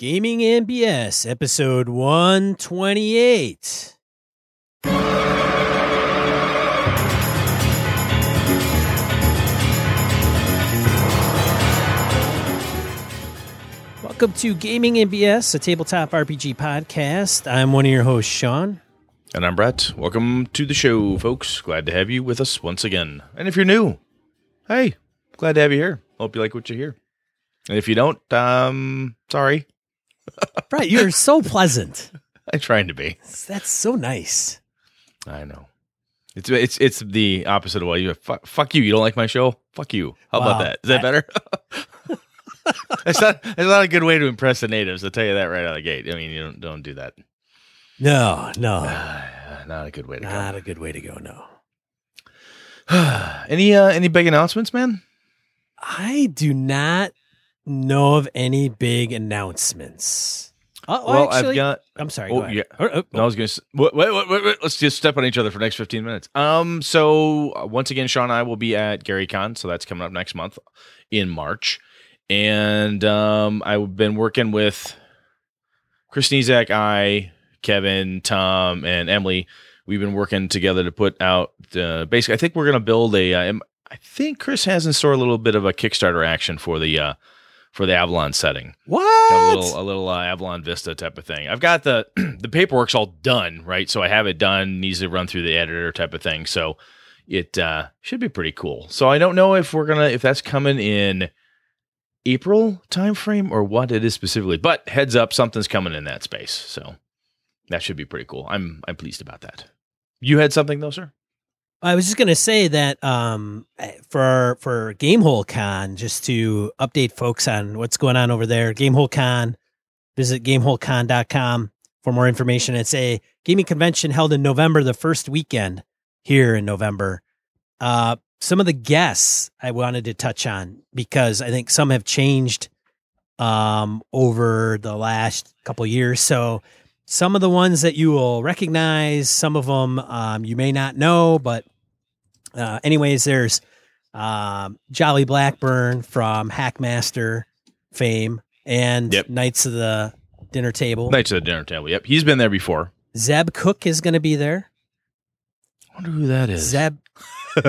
Gaming and BS, episode 128. Welcome to Gaming and BS, a tabletop RPG podcast. I'm one of your hosts, Sean. And I'm Brett. Welcome to the show, folks. Glad to have you with us once again. And if you're new, hey, glad to have you here. Hope you like what you hear. And if you don't, um, sorry. Brett, you're so pleasant. I'm trying to be. That's so nice. I know. It's it's it's the opposite of what you fuck, fuck you. You don't like my show? Fuck you. How Wow. about that? Is that better? It's not. It's not a good way to impress the natives. I'll tell you that right out of the gate. I mean, you don't don't do that. No, no, not a good way to not a good way to go. No, any uh, any big announcements, man? I do not know of any big announcements. Oh, well, actually, I've got. I'm sorry. Oh, go ahead. yeah. Oh, oh, No, I was gonna. s- Wait, wait, wait, wait, wait. Let's just step on each other for the next fifteen minutes. Um. So uh, once again, Sean and I will be at Gary Con, so that's coming up next month in March, and um, I've been working with Chris Sniezak, I, Kevin, Tom, and Emily. We've been working together to put out. Uh, basically, I think we're gonna build a. Uh, I think Chris has in store a little bit of a Kickstarter action for the uh, for the Avalon setting what? a little a little uh, Avalon Vista type of thing. I've got the the paperwork's all done, right? So I have it done. Needs to run through the editor type of thing. So it uh, should be pretty cool. So I don't know if we're gonna if that's coming in April timeframe or what it is specifically, but heads up, something's coming in that space. So that should be pretty cool. I'm I'm pleased about that. You had something though, sir? I was just gonna say that um, for for Gamehole Con, just to update folks on what's going on over there. Gamehole Con, visit gameholecon.com for more information. It's a gaming convention held in November, the first weekend here in November. Uh, some of the guests I wanted to touch on because I think some have changed um, over the last couple years. So some of the ones that you will recognize, some of them um, you may not know, but uh, anyways, there's um, Jolly Blackburn from Hackmaster fame and Yep. Knights of the Dinner Table. Knights of the dinner table. Yep, he's been there before. Zeb Cook is going to be there. I wonder who that is. Zeb.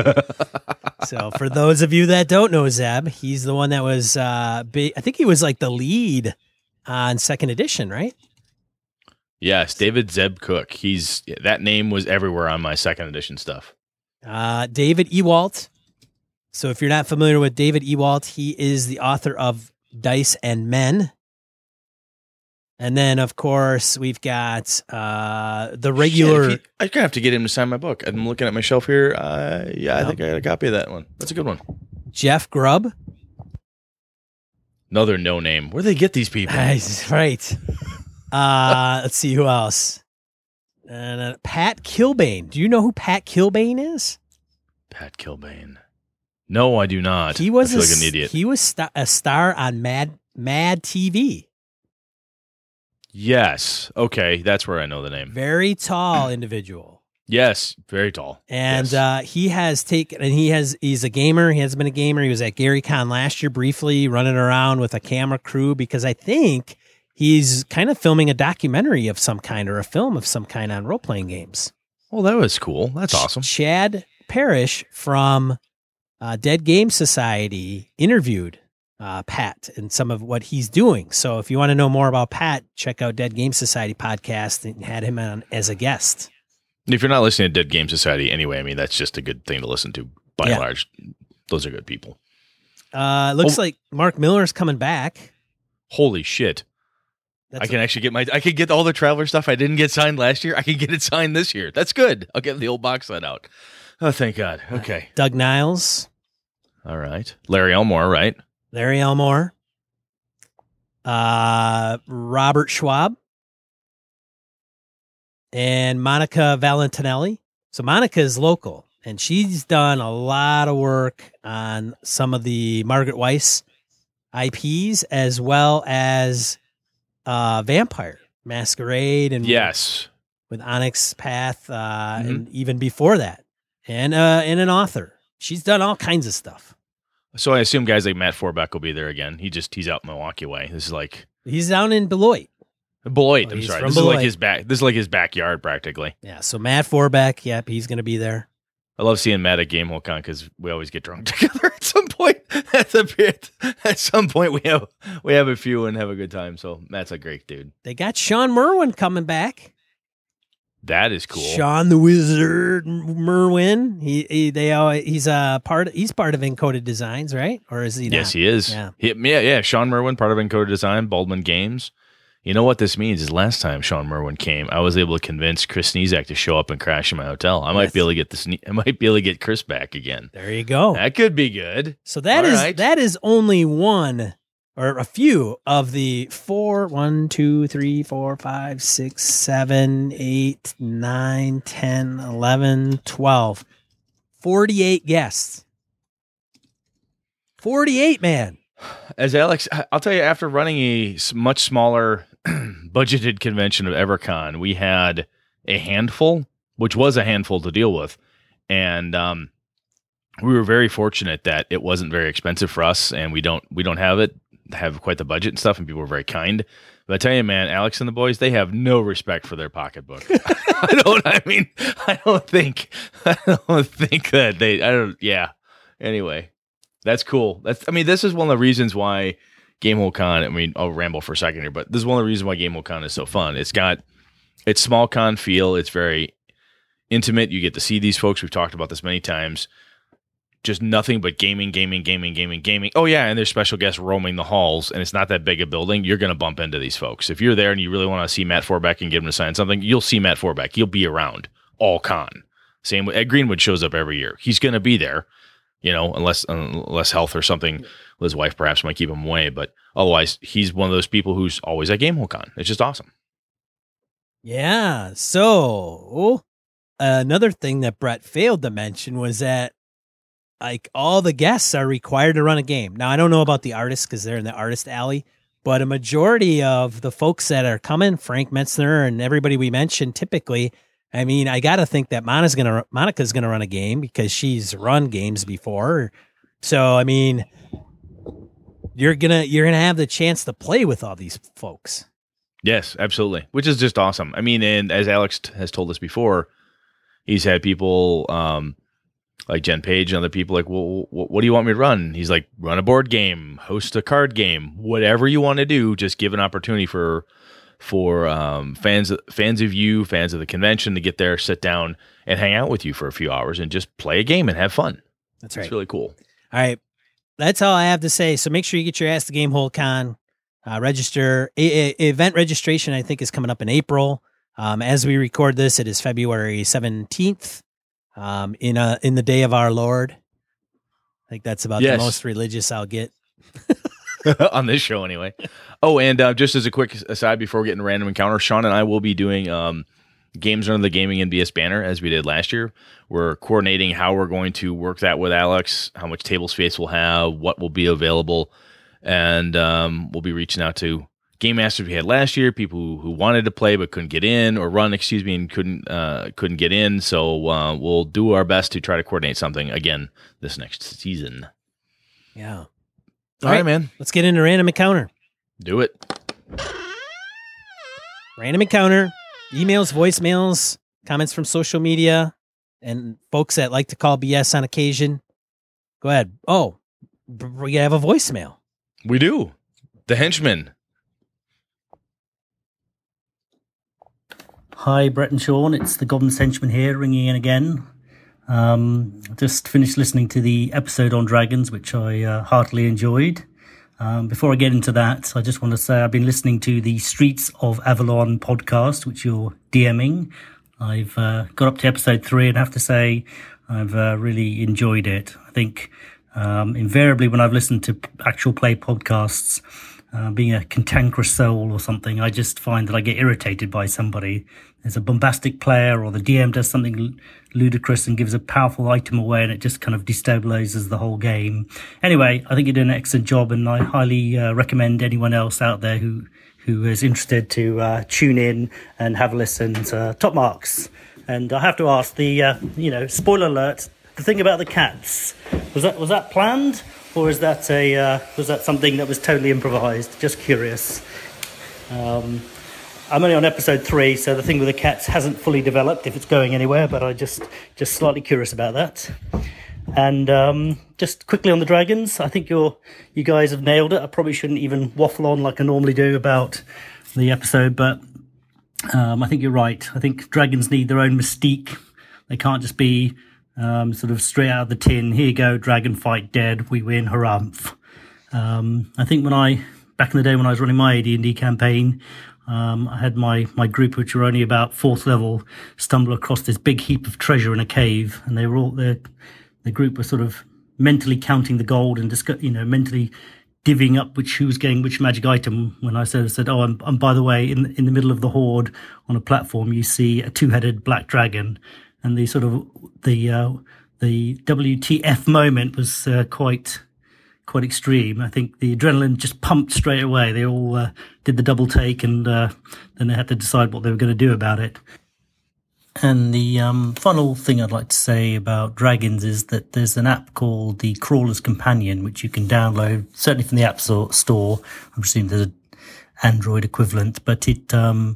so for those of you that don't know Zeb, he's the one that was uh big, I think he was like the lead on second edition, right? Yes, David Zeb Cook. He's that name was everywhere on my second edition stuff. Uh David Ewalt. So if you're not familiar with David Ewalt, he is the author of Dice and Men. And then of course we've got uh the regular Shit, he- I gonna have to get him to sign my book. I'm looking at my shelf here. Uh, yeah, I Yeah. think I got a copy of that one. That's a good one. Jeff Grubb. Another no name. Where do they get these people? Nice, right. Uh, let's see who else. Uh, Pat Kilbane. Do you know who Pat Kilbane is? Pat Kilbane. No, I do not. He was a, like an idiot. He was sta- a star on Mad Mad TV. yes. Okay, that's where I know the name. Very tall individual, Yes, very tall. and Yes. uh, he has taken. And he has. He's a gamer. He has been a gamer. He was at Gary Con last year briefly, running around with a camera crew because I think he's kind of filming a documentary of some kind or a film of some kind on role playing games. well, that was cool. That's Ch- awesome. Chad Parrish from uh, Dead Game Society interviewed uh, Pat and some of what he's doing. So if you want to know more about Pat, check out Dead Game Society podcast and had him on as a guest. If you're not listening to Dead Game Society anyway, I mean that's just a good thing to listen to. By Yeah. and large, those are good people. Uh, looks Oh. like Marc Miller's coming back. Holy shit! That's I can actually get my. I can get all the Traveller stuff I didn't get signed last year. I can get it signed this year. That's good. I'll get the old box set out. Oh, thank God. Okay. Doug Niles, All right. Larry Elmore, right? Larry Elmore, uh, Robert Schwalb, and Monica Valentinelli. So Monica is local, and she's done a lot of work on some of the Margaret Weis IPs as well as uh, Vampire Masquerade and Yes. with Onyx Path, uh, Mhm. and even before that, and uh, and an author. She's done all kinds of stuff. So I assume guys like Matt Forbeck will be there again. He just he's out Milwaukee way. This is like He's down in Beloit. Beloit. Oh, I'm sorry. This is like his back. This is like his backyard practically. Yeah. So Matt Forbeck. Yep, he's going to be there. I love seeing Matt at Gamehole Con because we always get drunk together at some point. At the at some point we have we have a few and have a good time. So Matt's a great dude. They got Shawn Merwin coming back. That is cool. Shawn the Wizard Merwin. He, he they all he's a part. He's part of Encoded Designs, right? Or is he? Not? yes, he is. Yeah. He- yeah, yeah. Shawn Merwin, part of Encoded Design, Baldman Games. You know what this means is last time Shawn Merwin came, I was able to convince Chris Sniezak to show up and crash in my hotel. I might be able to get this. I might be able to get Chris back again. There you go. That could be good. So that All is right. that is only one or a few of the four, one, two, three, four, five, six, seven, eight, nine, ten, eleven, twelve. 48 guests. 48, man. As Alex, I'll tell you, after running a much smaller budgeted convention of EverCon, we had a handful, which was a handful to deal with, and um, we were very fortunate that it wasn't very expensive for us, and we don't we don't have it have quite the budget and stuff, and people were very kind. But I tell you, man, Alex and the boys, they have no respect for their pocketbook. I don't. I mean, I don't think. I don't think that they. I don't. Yeah. Anyway, that's cool. That's. I mean, this is one of the reasons why Gamehole Con. I mean, I'll ramble for a second here, but this is one of the reasons why Gamehole Con is so fun. It's got it's small con feel. It's very intimate. You get to see these folks. We've talked about this many times. Just nothing but gaming, gaming, gaming, gaming, gaming. Oh yeah, and there's special guests roaming the halls, and it's not that big a building. You're to bump into these folks. If you're there and you really want to see Matt Forbeck and give him to sign something, you'll see Matt Forbeck. He'll be around all con. Same with Ed Greenwood shows up every year. He's to be there, you know, unless unless health or something. His wife perhaps might keep him away, but otherwise, he's one of those people who's always at Gamehole Con. It's just awesome. Yeah. So another thing that Brett failed to mention was that like all the guests are required to run a game. Now I don't know about the artists because they're in the artist alley, but a majority of the folks that are coming, Frank Mentzer and everybody we mentioned, typically, I mean, I got to think that Monica's gonna Monica's gonna run a game because she's run games before. So I mean, you're gonna you're gonna have the chance to play with all these folks. Yes, absolutely. Which is just awesome. I mean, and as Alex t- has told us before, he's had people um, like Jen Page and other people like, well, wh- what do you want me to run? He's like, run a board game, host a card game, whatever you want to do. Just give an opportunity for for um, fans fans of you, fans of the convention to get there, sit down, and hang out with you for a few hours and just play a game and have fun. That's right. It's really cool. All right. That's all I have to say. So make sure you get your ass to Gamehole Con. Uh, register. A- a- event registration, I think, is coming up in April. Um, as we record this, it is February 17th um, in, a, in the day of our Lord. I think that's about Yes. the most religious I'll get. on this show anyway. Oh, and uh, just as a quick aside before we get into random encounter, Sean and I will be doing um, games under the gaming NBS banner as we did last year. We're coordinating how we're going to work that with Alex, how much table space we'll have, what will be available, and um, we'll be reaching out to game masters we had last year, people who, who wanted to play but couldn't get in or run, excuse me, and couldn't uh, couldn't get in. So uh, we'll do our best to try to coordinate something again this next season. Yeah. All right. right, man, Let's get into random encounter. do it. Random encounter, emails, voicemails, comments from social media, and folks that like to call BS on occasion. Go ahead. Oh, we have a voicemail. We do. The henchman. Hi, Brett and Sean. It's the Goblin Henchman here, ringing in again. Um, just finished listening to the episode on dragons, which I uh, heartily enjoyed. Um, before I get into that, I just want to say I've been listening to the Streets of Avalon podcast, which you're DMing. I've uh, got up to episode three and have to say I've uh, really enjoyed it. I think um, invariably when I've listened to actual play podcasts, uh, being a cantankerous soul or something, I just find that I get irritated by somebody. There's a bombastic player or the DM does something ludicrous and gives a powerful item away and it just kind of destabilizes the whole game. Anyway, I think you do an excellent job and I highly uh, recommend anyone else out there who, who is interested to uh, tune in and have a listen to Top Marks. And I have to ask the, uh, you know, spoiler alert, the thing about the cats, was that, was that planned? Or is that a uh, was that something that was totally improvised? Just curious. Um, I'm only on episode three, so the thing with the cats hasn't fully developed if it's going anywhere. But I just just slightly curious about that. And um, just quickly on the dragons, I think you're you guys have nailed it. I probably shouldn't even waffle on like I normally do about the episode, but um, I think you're right. I think dragons need their own mystique. They can't just be um, sort of straight out of the tin. Here you go, dragon fight dead, we win, harumph. Um, I think when I back in the day when I was running my AD&D campaign, um, I had my, my group, which were only about fourth level, stumble across this big heap of treasure in a cave, and they were all the the group were sort of mentally counting the gold and discuss, you know, mentally divvying up which who's getting which magic item. When I said, said, oh, and, and by the way, in in the middle of the horde on a platform, you see a two headed black dragon, and the sort of the uh, the WTF moment was uh, quite quite extreme. I think the adrenaline just pumped straight away. They all uh, did the double take, and uh, then they had to decide what they were going to do about it. And the um, final thing I'd like to say about Dragons is that there's an app called the Crawler's Companion, which you can download certainly from the App Store. I'm assuming there's an Android equivalent, but it um,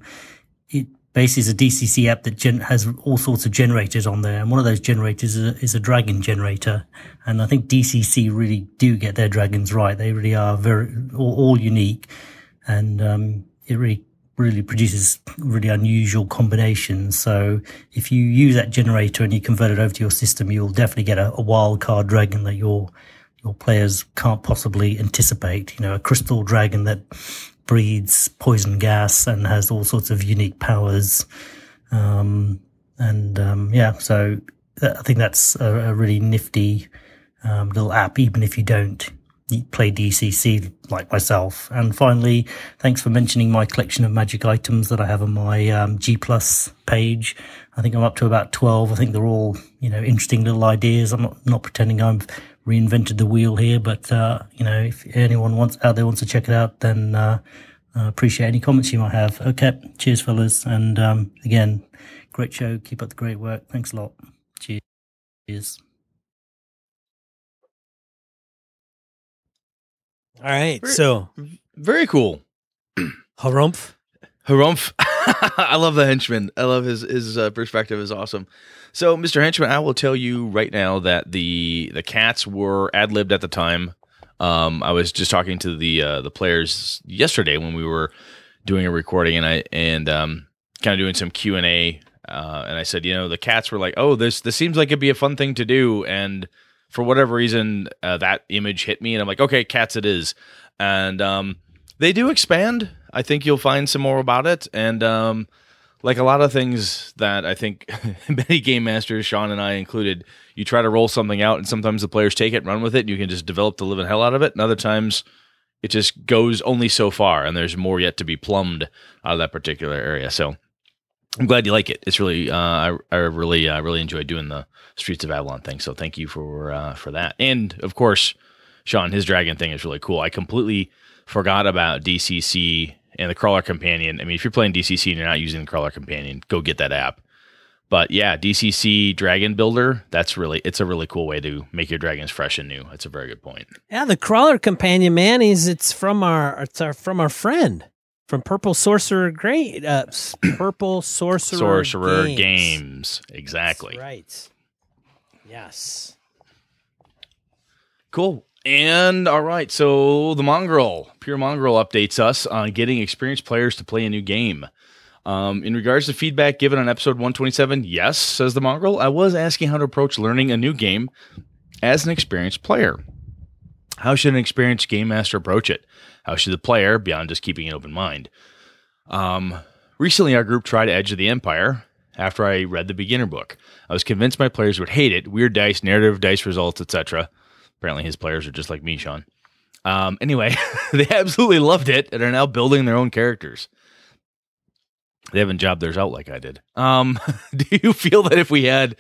basically is a DCC app that gen- has all sorts of generators on there, and one of those generators is a, is a dragon generator. And I think DCC really do get their dragons right; they really are very all, all unique, and um, it really really produces really unusual combinations. So if you use that generator and you convert it over to your system, you'll definitely get a, a wild card dragon that your your players can't possibly anticipate. You know, a crystal dragon that breathes poison gas and has all sorts of unique powers. Um, and um, yeah, so I think that's a, a really nifty um, little app, even if you don't play DCC like myself. And finally, thanks for mentioning my collection of magic items that I have on my um, G Plus page. I think I'm up to about 12. I think they're all, you know, interesting little ideas. I'm not, not pretending I've reinvented the wheel here, but, uh, you know, if anyone wants out there wants to check it out, then, uh, uh, appreciate any comments you might have. Okay. Cheers, fellas. And, um, again, great show. Keep up the great work. Thanks a lot. Cheers. cheers. All right. Very- So, Very cool. harumph. Harumph. I love the henchman. I love his his uh, perspective is awesome. So, Mr. Henchman, I will tell you right now that the the cats were ad libbed at the time. Um, I was just talking to the uh, the players yesterday when we were doing a recording, and I and um, kind of doing some Q and A. Uh, and I said, you know, the cats were like, "Oh, this this seems like it'd be a fun thing to do," and for whatever reason, uh, that image hit me, and I'm like, "Okay, cats, it is." And um, they do expand. I think you'll find some more about it, and um, like a lot of things that I think many game masters, Sean and I included, you try to roll something out, and sometimes the players take it run with it. And you can just develop the living hell out of it, and other times it just goes only so far, and there's more yet to be plumbed out of that particular area. So I'm glad you like it. It's really, uh, I, I really, uh, really enjoyed doing the Streets of Avalon thing. So thank you for uh, for that, and of course, Sean, his dragon thing is really cool. I completely forgot about DCC and the Crawler Companion. I mean, if you're playing DCC and you're not using the Crawler Companion, go get that app. But yeah, DCC Dragon Builder, that's really it's a really cool way to make your dragons fresh and new. That's a very good point. Yeah, the crawler companion man is it's from our it's our from our friend from Purple Sorcerer Great uh, Purple Sorcerer Sorcerer Games. games. Exactly. That's right. Yes. Cool. And all right, so the Mongrel, Pure Mongrel updates us on getting experienced players to play a new game. Um, in regards to feedback given on episode 127, yes, says the Mongrel, I was asking how to approach learning a new game as an experienced player. How should an experienced game master approach it? How should the player, beyond just keeping an open mind? Um, recently, our group tried Edge of the Empire after I read the beginner book. I was convinced my players would hate it. Weird dice, narrative dice results, etc. Apparently, his players are just like me, Sean. Um, anyway, they absolutely loved it and are now building their own characters. They haven't jobbed theirs out like I did. Um, do you feel that if we had,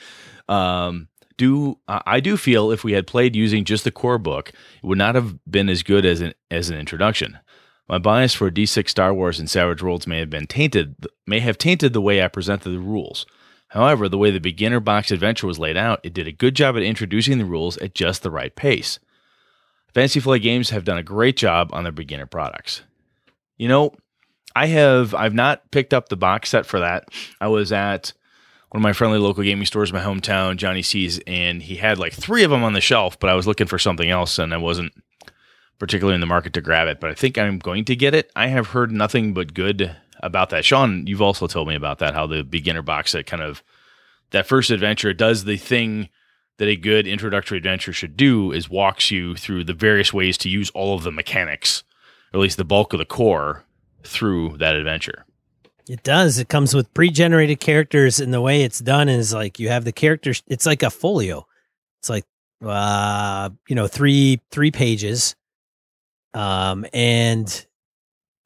um, do uh, I do feel if we had played using just the core book, it would not have been as good as an as an introduction. My bias for D6 Star Wars and Savage Worlds may have been tainted, may have tainted the way I presented the rules. However, the way the beginner box adventure was laid out, it did a good job at introducing the rules at just the right pace. Fantasy Flight Games have done a great job on their beginner products. You know, I have I've not picked up the box set for that. I was at one of my friendly local gaming stores in my hometown, Johnny C's, and he had like three of them on the shelf, but I was looking for something else and I wasn't particularly in the market to grab it. But I think I'm going to get it. I have heard nothing but good about that. Sean, you've also told me about that, how the beginner box set kind of that first adventure does the thing that a good introductory adventure should do is walks you through the various ways to use all of the mechanics, or at least the bulk of the core, through that adventure. It does. It comes with pre-generated characters, and the way it's done is like you have the characters. It's like a folio. It's like uh, you know, three three pages, um, and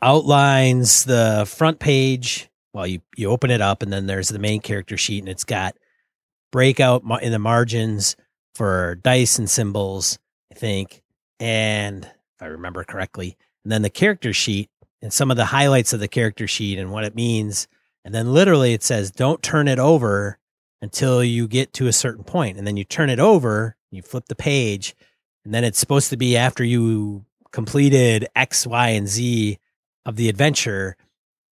outlines the front page. Well, you you open it up, and then there's the main character sheet, and it's got breakout in the margins for dice and symbols, I think, and if I remember correctly, and then the character sheet and some of the highlights of the character sheet and what it means. And then literally it says, don't turn it over until you get to a certain point. And then you turn it over, you flip the page, and then it's supposed to be after you completed X, Y, and Z of the adventure,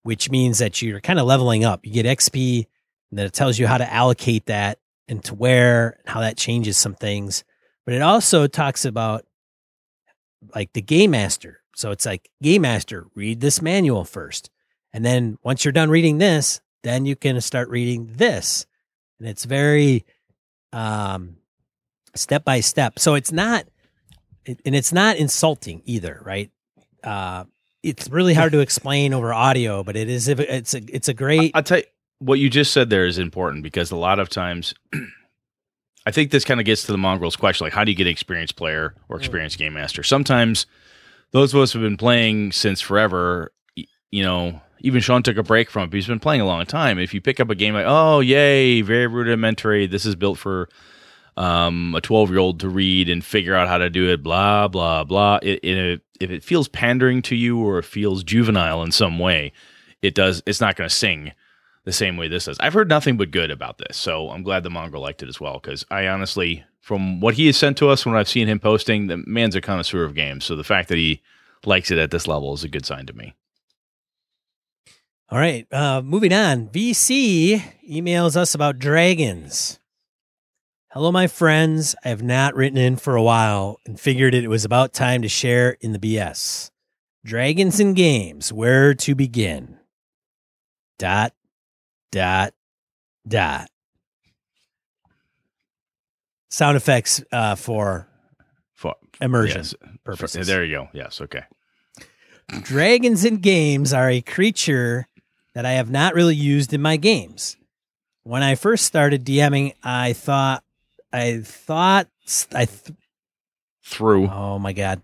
which means that you're kind of leveling up. You get XP, and then it tells you how to allocate that and to where, and how that changes some things. But it also talks about like the game master so it's like, Game Master, read this manual first. And then once you're done reading this, then you can start reading this. And it's very um, step by step. So it's not, and it's not insulting either, right? Uh, it's really hard to explain over audio, but it is. It's a it's a great. I'll tell you what you just said there is important because a lot of times, I think this kind of gets to the mongrel's question, like how do you get an experienced player or experienced game master? Sometimes those of us who've been playing since forever, you know, even Sean took a break from it. But he's been playing a long time. If you pick up a game like, oh, yay, very rudimentary. This is built for um, a 12 year old to read and figure out how to do it, blah, blah, blah. It, it, if it feels pandering to you or it feels juvenile in some way, it does, it's not going to sing the same way this does. I've heard nothing but good about this. So I'm glad the Mongrel liked it as well because I honestly from what he has sent to us when I've seen him posting, the man's a connoisseur of games. So the fact that he likes it at this level is a good sign to me. All right, uh, moving on. VC emails us about dragons. Hello, my friends. I have not written in for a while and figured it was about time to share in the BS. Dragons and games, where to begin? Dot, dot, dot sound effects uh, for for immersion yes. purposes. there you go. Yes. Okay. Dragons in games are a creature that I have not really used in my games. When I first started DMing, I thought, I thought, I th- through. Oh my god,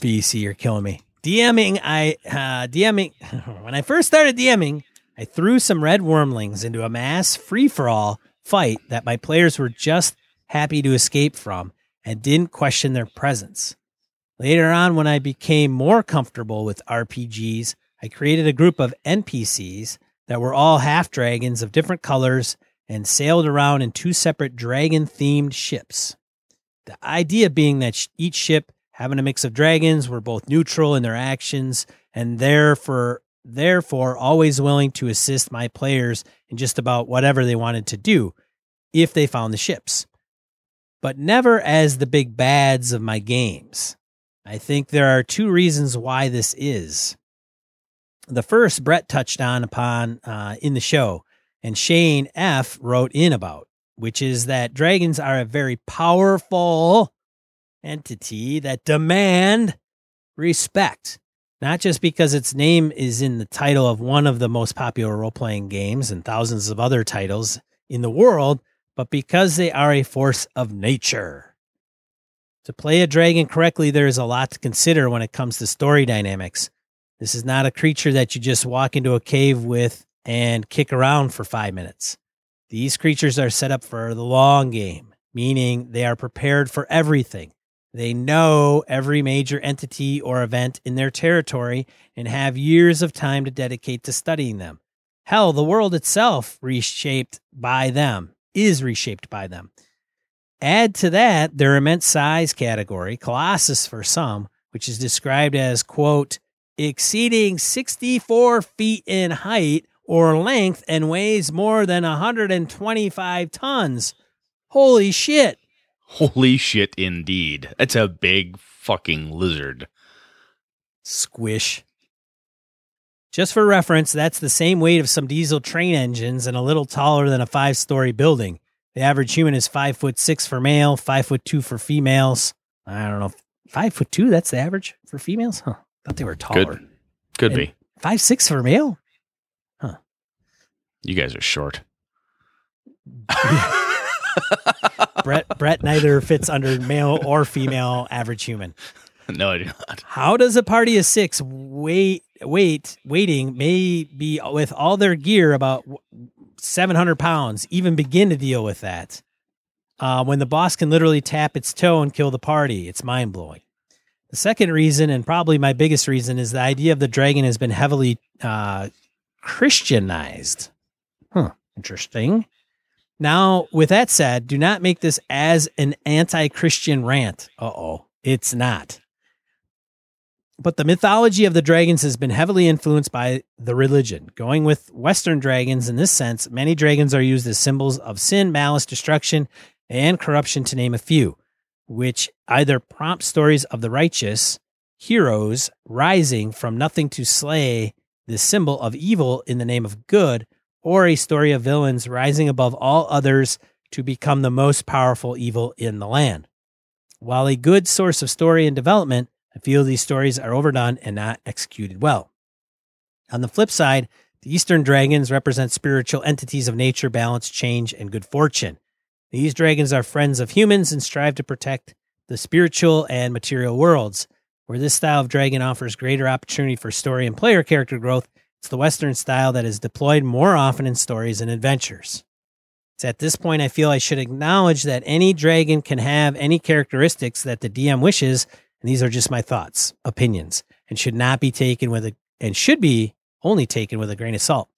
VC, you're killing me. DMing, I uh, DMing. when I first started DMing, I threw some red wyrmlings into a mass free for all fight that my players were just happy to escape from and didn't question their presence. Later on, when I became more comfortable with RPGs, I created a group of NPCs that were all half dragons of different colors and sailed around in two separate dragon themed ships. The idea being that each ship, having a mix of dragons, were both neutral in their actions and therefore, therefore always willing to assist my players in just about whatever they wanted to do if they found the ships but never as the big bads of my games. I think there are two reasons why this is. The first, Brett touched on upon uh, in the show, and Shane F wrote in about, which is that dragons are a very powerful entity that demand respect. Not just because its name is in the title of one of the most popular role playing games and thousands of other titles in the world, but because they are a force of nature. To play a dragon correctly, there is a lot to consider when it comes to story dynamics. This is not a creature that you just walk into a cave with and kick around for five minutes. These creatures are set up for the long game, meaning they are prepared for everything. They know every major entity or event in their territory and have years of time to dedicate to studying them. Hell, the world itself reshaped by them is reshaped by them. Add to that their immense size category, Colossus for some, which is described as, quote, exceeding 64 feet in height or length and weighs more than 125 tons. Holy shit. Holy shit, indeed. That's a big fucking lizard. Squish. Just for reference, that's the same weight of some diesel train engines and a little taller than a five story building. The average human is five foot six for male, five foot two for females. I don't know. Five foot two, that's the average for females? Huh. Thought they were taller. Good. Could be. Five six for male? Huh. You guys are short. Brett Brett neither fits under male or female average human. no, I do not. How does a party of six wait wait waiting may be with all their gear about seven hundred pounds even begin to deal with that? Uh, when the boss can literally tap its toe and kill the party, it's mind blowing. The second reason, and probably my biggest reason, is the idea of the dragon has been heavily uh, Christianized. Huh, interesting. Now, with that said, do not make this as an anti Christian rant. Uh oh, it's not. But the mythology of the dragons has been heavily influenced by the religion. Going with Western dragons in this sense, many dragons are used as symbols of sin, malice, destruction, and corruption, to name a few, which either prompt stories of the righteous heroes rising from nothing to slay the symbol of evil in the name of good, or a story of villains rising above all others to become the most powerful evil in the land. While a good source of story and development, I feel these stories are overdone and not executed well. On the flip side, the Eastern dragons represent spiritual entities of nature, balance, change, and good fortune. These dragons are friends of humans and strive to protect the spiritual and material worlds. Where this style of dragon offers greater opportunity for story and player character growth, it's the Western style that is deployed more often in stories and adventures. It's at this point I feel I should acknowledge that any dragon can have any characteristics that the DM wishes, and these are just my thoughts, opinions, and should not be taken with a and should be only taken with a grain of salt.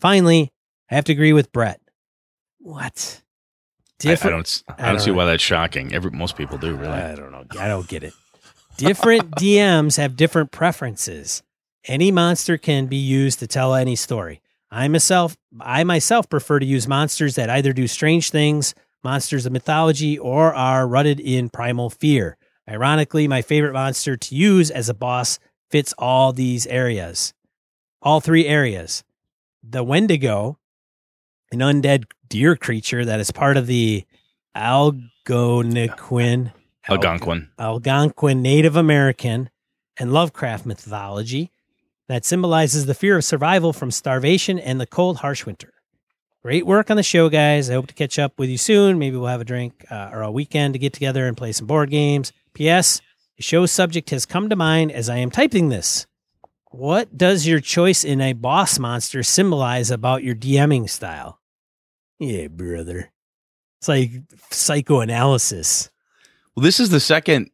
Finally, I have to agree with Brett. What? I, I don't. I, I don't don't see know. why that's shocking. Every most people do really. I don't know. I don't get it. Different DMs have different preferences. Any monster can be used to tell any story. I myself, I myself prefer to use monsters that either do strange things, monsters of mythology, or are rooted in primal fear. Ironically, my favorite monster to use as a boss fits all these areas, all three areas. The Wendigo, an undead deer creature that is part of the Algonquin. Algonquin. Algonquin Native American and Lovecraft mythology that symbolizes the fear of survival from starvation and the cold, harsh winter. Great work on the show, guys. I hope to catch up with you soon. Maybe we'll have a drink uh, or a weekend to get together and play some board games. P.S. The show's subject has come to mind as I am typing this. What does your choice in a boss monster symbolize about your DMing style? Yeah, brother. It's like psychoanalysis. Well, this is the second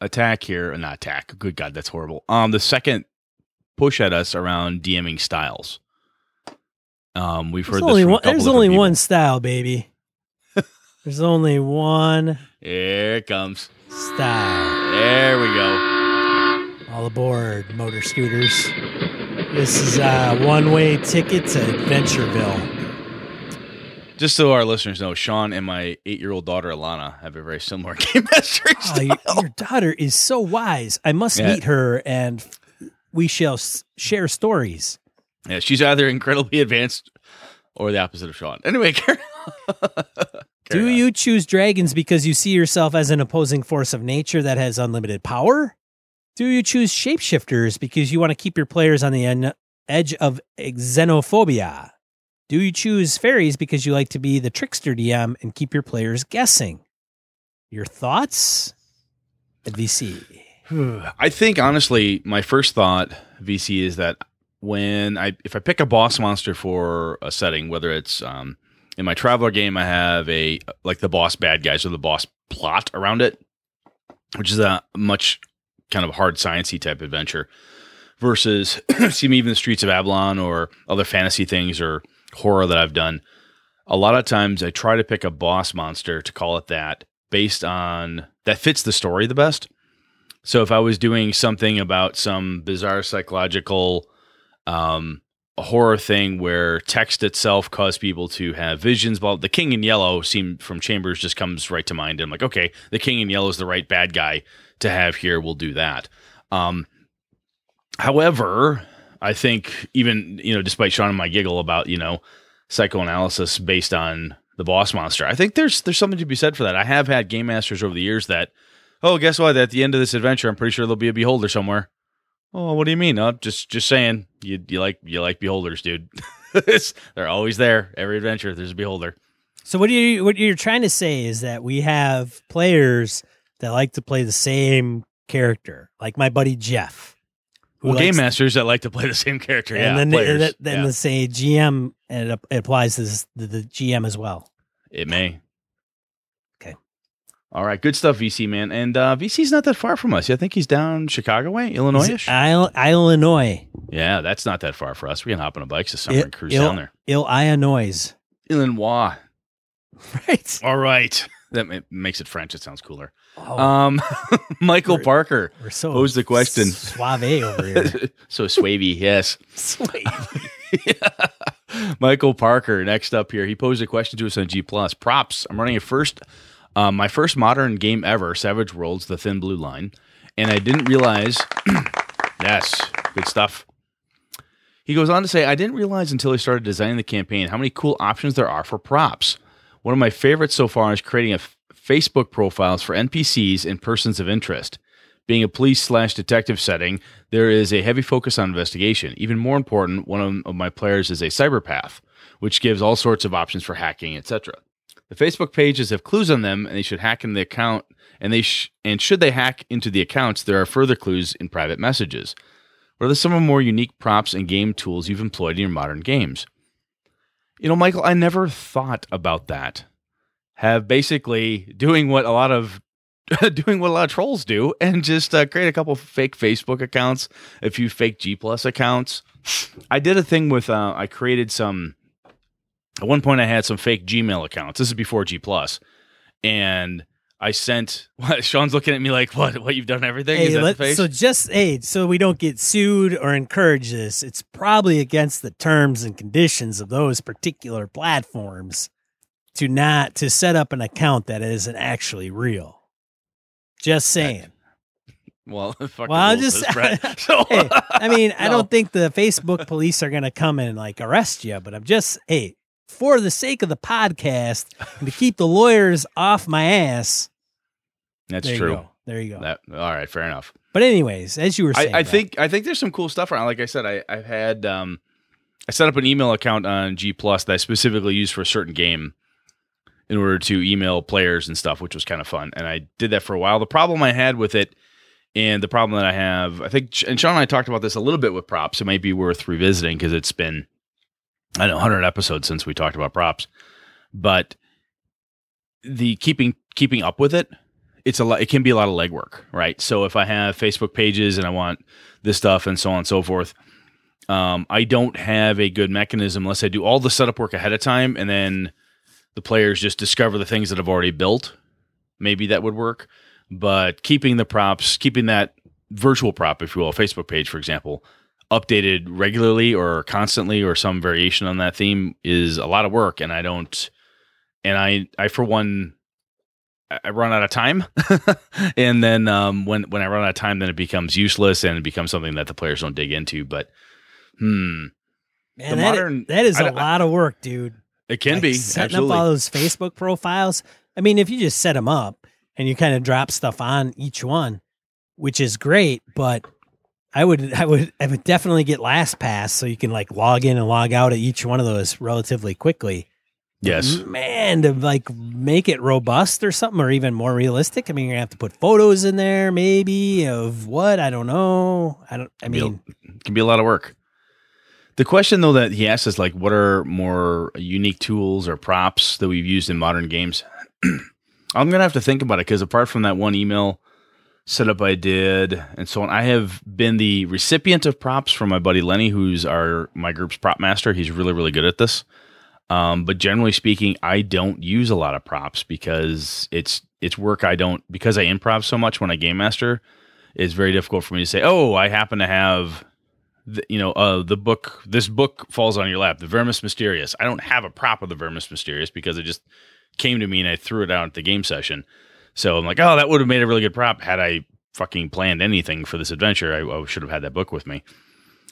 attack here. uh, Not attack. Good God, that's horrible. Um, the second push at us around DMing styles. Um, we've There's heard only one. There's only people. one style, baby. there's only one Here it comes. style. There we go. All aboard, motor scooters. This is a one-way ticket to Adventureville. Just so our listeners know, Sean and my eight-year-old daughter Alana have a very similar game mastery Oh, your, your daughter is so wise. I must Yeah. meet her, and we shall s- share stories. Yeah, she's either incredibly advanced or the opposite of Sean. Anyway, Do on. you choose dragons because you see yourself as an opposing force of nature that has unlimited power? Do you choose shapeshifters because you want to keep your players on the en- edge of xenophobia? Do you choose fairies because you like to be the trickster DM and keep your players guessing? Your thoughts? At VC. I think honestly, my first thought, VC, is that when I if I pick a boss monster for a setting, whether it's um, in my Traveller game, I have a like the boss bad guys or the boss plot around it, which is a much kind of hard sciencey type adventure, versus see me even the streets of Avalon or other fantasy things or horror that I've done. A lot of times, I try to pick a boss monster to call it that based on that fits the story the best. So if I was doing something about some bizarre psychological um, horror thing where text itself caused people to have visions, well, the King in Yellow seemed from Chambers just comes right to mind. I'm like, okay, the King in Yellow is the right bad guy to have here. We'll do that. Um, however, I think even you know, despite Sean and my giggle about you know psychoanalysis based on the boss monster, I think there's there's something to be said for that. I have had game masters over the years that, oh, guess what? At the end of this adventure, I'm pretty sure there'll be a beholder somewhere. Oh, what do you mean? Oh, just just saying. You you like you like beholders, dude. They're always there. Every adventure, there's a beholder. So what you what you're trying to say is that we have players that like to play the same character, like my buddy Jeff. who Well, game masters that like to play the same character. and yeah, then players. then, then Yeah. the say GM and it, applies to the GM as well. It may. All right. Good stuff, VC man. And uh, VC's not that far from us. I think he's down Chicago way, Illinois Is ish. it Il- Illinois, yeah, that's not that far for us. We can hop on a bike this summer Il- and cruise Il- down there. Illinois, Illinois. right? All right. That makes it French. It sounds cooler. Oh, Um, Michael We're- Parker we're so pose the question. suave over here. so swavy, yes. Sweet. Michael Parker, next up here, he posed a question to us on G Plus. Props. I'm running a first, um, my first modern game ever, Savage Worlds, The Thin Blue Line, and I didn't realize. yes, good stuff. He goes on to say, I didn't realize until I started designing the campaign how many cool options there are for props. One of my favorites so far is creating a f- Facebook profiles for NPCs and persons of interest. Being a police slash detective setting, there is a heavy focus on investigation. Even more important, one of, of my players is a cyberpath, which gives all sorts of options for hacking, etc. The Facebook pages have clues on them, and they should hack in the account. And they sh- and should they hack into the accounts, there are further clues in private messages. What are some of the more unique props and game tools you've employed in your modern games? You know, Michael, I never thought about that. Have basically doing what a lot of doing what a lot of trolls do and just uh, create a couple fake Facebook accounts, a few fake G Plus accounts. I did a thing with uh, I created some. At one point, I had some fake Gmail accounts. This is before G Plus, and I sent. What, Sean's looking at me like, "What? What? You've done everything?" is Hey, that the let, face? so just hey, so we don't get sued or encourage this, it's probably against the terms and conditions of those particular platforms to not to set up an account that isn't actually real. Just saying. well, fuck Well, I'll just- Brett. So, hey, I mean, I don't think the Facebook police are going to come and like arrest you, but I'm just hey, for the sake of the podcast and to keep the lawyers off my ass. that's there true. You. There you go. That all right, fair enough. but anyways, as you were saying, I, I think I think there's some cool stuff around. Like I said, I, I've had um, I set up an email account on G Plus that I specifically used for a certain game in order to email players and stuff, which was kind of fun. And I did that for a while. The problem I had with it, and the problem that I have, I think, and Sean and I talked about this a little bit with props. It might be worth revisiting because it's been I know 100 episodes since we talked about props, but the keeping keeping up with it it's a lot it can be a lot of legwork right? So if i have facebook pages and i want this stuff and so on and so forth um, i don't have a good mechanism unless i do all the setup work ahead of time and then the players just discover the things that i've already built. Maybe that would work but keeping the props keeping that virtual prop if you will a facebook page for example updated regularly or constantly or some variation on that theme is a lot of work and i don't and i i for one I- I run out of time, and then um, when when I run out of time, then it becomes useless and it becomes something that the players don't dig into. But hmm, man, that, modern- that is I a lot of work, dude. it can Like, be setting absolutely. up all those Facebook profiles. I mean, if you just set them up and you kind of drop stuff on each one, which is great, but I would, I would, I would definitely get LastPass so you can like log in and log out at each one of those relatively quickly. yes, man, to like make it robust or something, or even more realistic. I mean, you're gonna have to put photos in there, maybe of what I don't know. I don't. I mean, it can be a lot of work. The question though that he asks is like, what are more unique tools or props that we've used in modern games? I'm gonna have to think about it because apart from that one email setup I did and so on, I have been the recipient of props from my buddy Lenny, who's our my group's prop master. He's really really good at this. Um, but generally speaking, I don't use a lot of props because it's it's work I don't because I improv so much when I game master. it's very difficult for me to say, oh, I happen to have, the, you know, uh, the book. This book falls on your lap, the Vermis Mysteriis. I don't have a prop of the Vermis Mysteriis because it just came to me and I threw it out at the game session. So I'm like, oh, that would have made a really good prop had I fucking planned anything for this adventure. I, I should have had that book with me.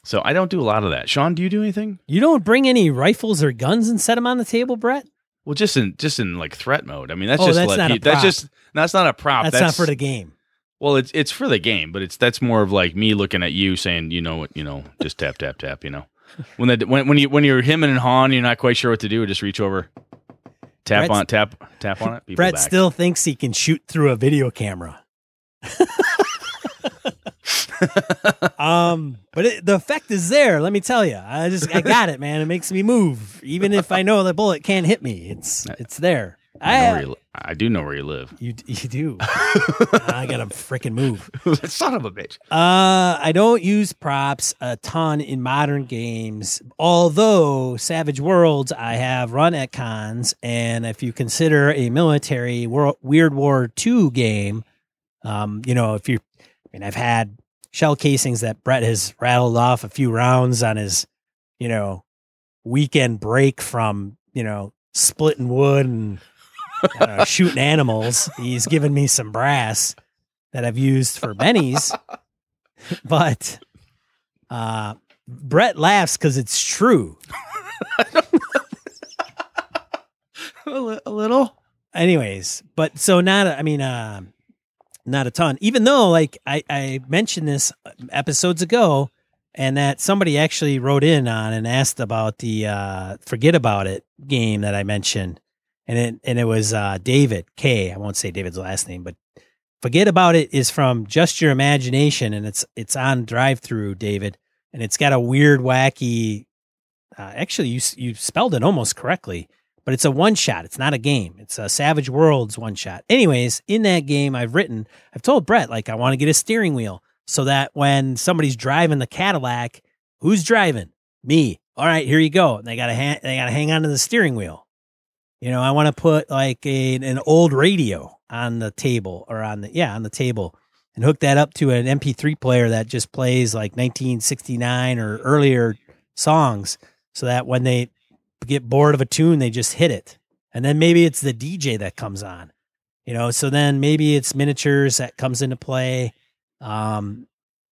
So I don't do a lot of that. Sean, do you do anything? You don't bring any rifles or guns and set them on the table, Brett? Well, just in just in like threat mode. I mean, that's Oh, just that's not a pe- that's just that's not a prop. That's, not for the game. Well, it's it's for the game, but it's that's more of like me looking at you saying, you know what, you know, just tap tap tap, you know. When that when when you when you're him and Han, you're not quite sure what to do. Just reach over, tap on tap tap on it. People Brett back. still thinks he can shoot through a video camera. um, but it, the effect is there. Let me tell you, I just I got it, man. It makes me move, even if I know the bullet can't hit me. It's it's there. I, know I where you, li- I do know where you live. you you do. I gotta freaking move. Son of a bitch. Uh, I don't use props a ton in modern games, although Savage Worlds I have run at cons, and if you consider a military Wor- Weird War II game, um, you know, if you, I mean, I've had shell casings that Brett has rattled off a few rounds on his, you know, weekend break from, you know, splitting wood and know, shooting animals. He's given me some brass that I've used for bennies, but uh, Brett laughs because it's true. A, li- a little. Anyways, but so not, a- I mean, uh, not a ton. Even though, like I, I mentioned this episodes ago, and that somebody actually wrote in on and asked about the uh, "Forget About It" game that I mentioned, and it and it was uh, David K. I won't say David's last name, but "Forget About it is from Just Your Imagination, and it's it's on DriveThru, David, and it's got a weird, wacky. Uh, actually, you you spelled it almost correctly but it's a one shot. It's not a game. It's a Savage Worlds one shot. Anyways, in that game, I've written, I've told Brett, like, I want to get a steering wheel so that when somebody's driving the Cadillac, who's driving? Me. All right, here you go. And they gotta hang, they gotta hang on to the steering wheel. You know, I want to put like a, an old radio on the table or on the yeah on the table and hook that up to an MP3 player that just plays like 1969 or earlier songs, so that when they get bored of a tune, they just hit it. And then maybe it's the DJ that comes on, you know, so then maybe it's miniatures that comes into play. Um,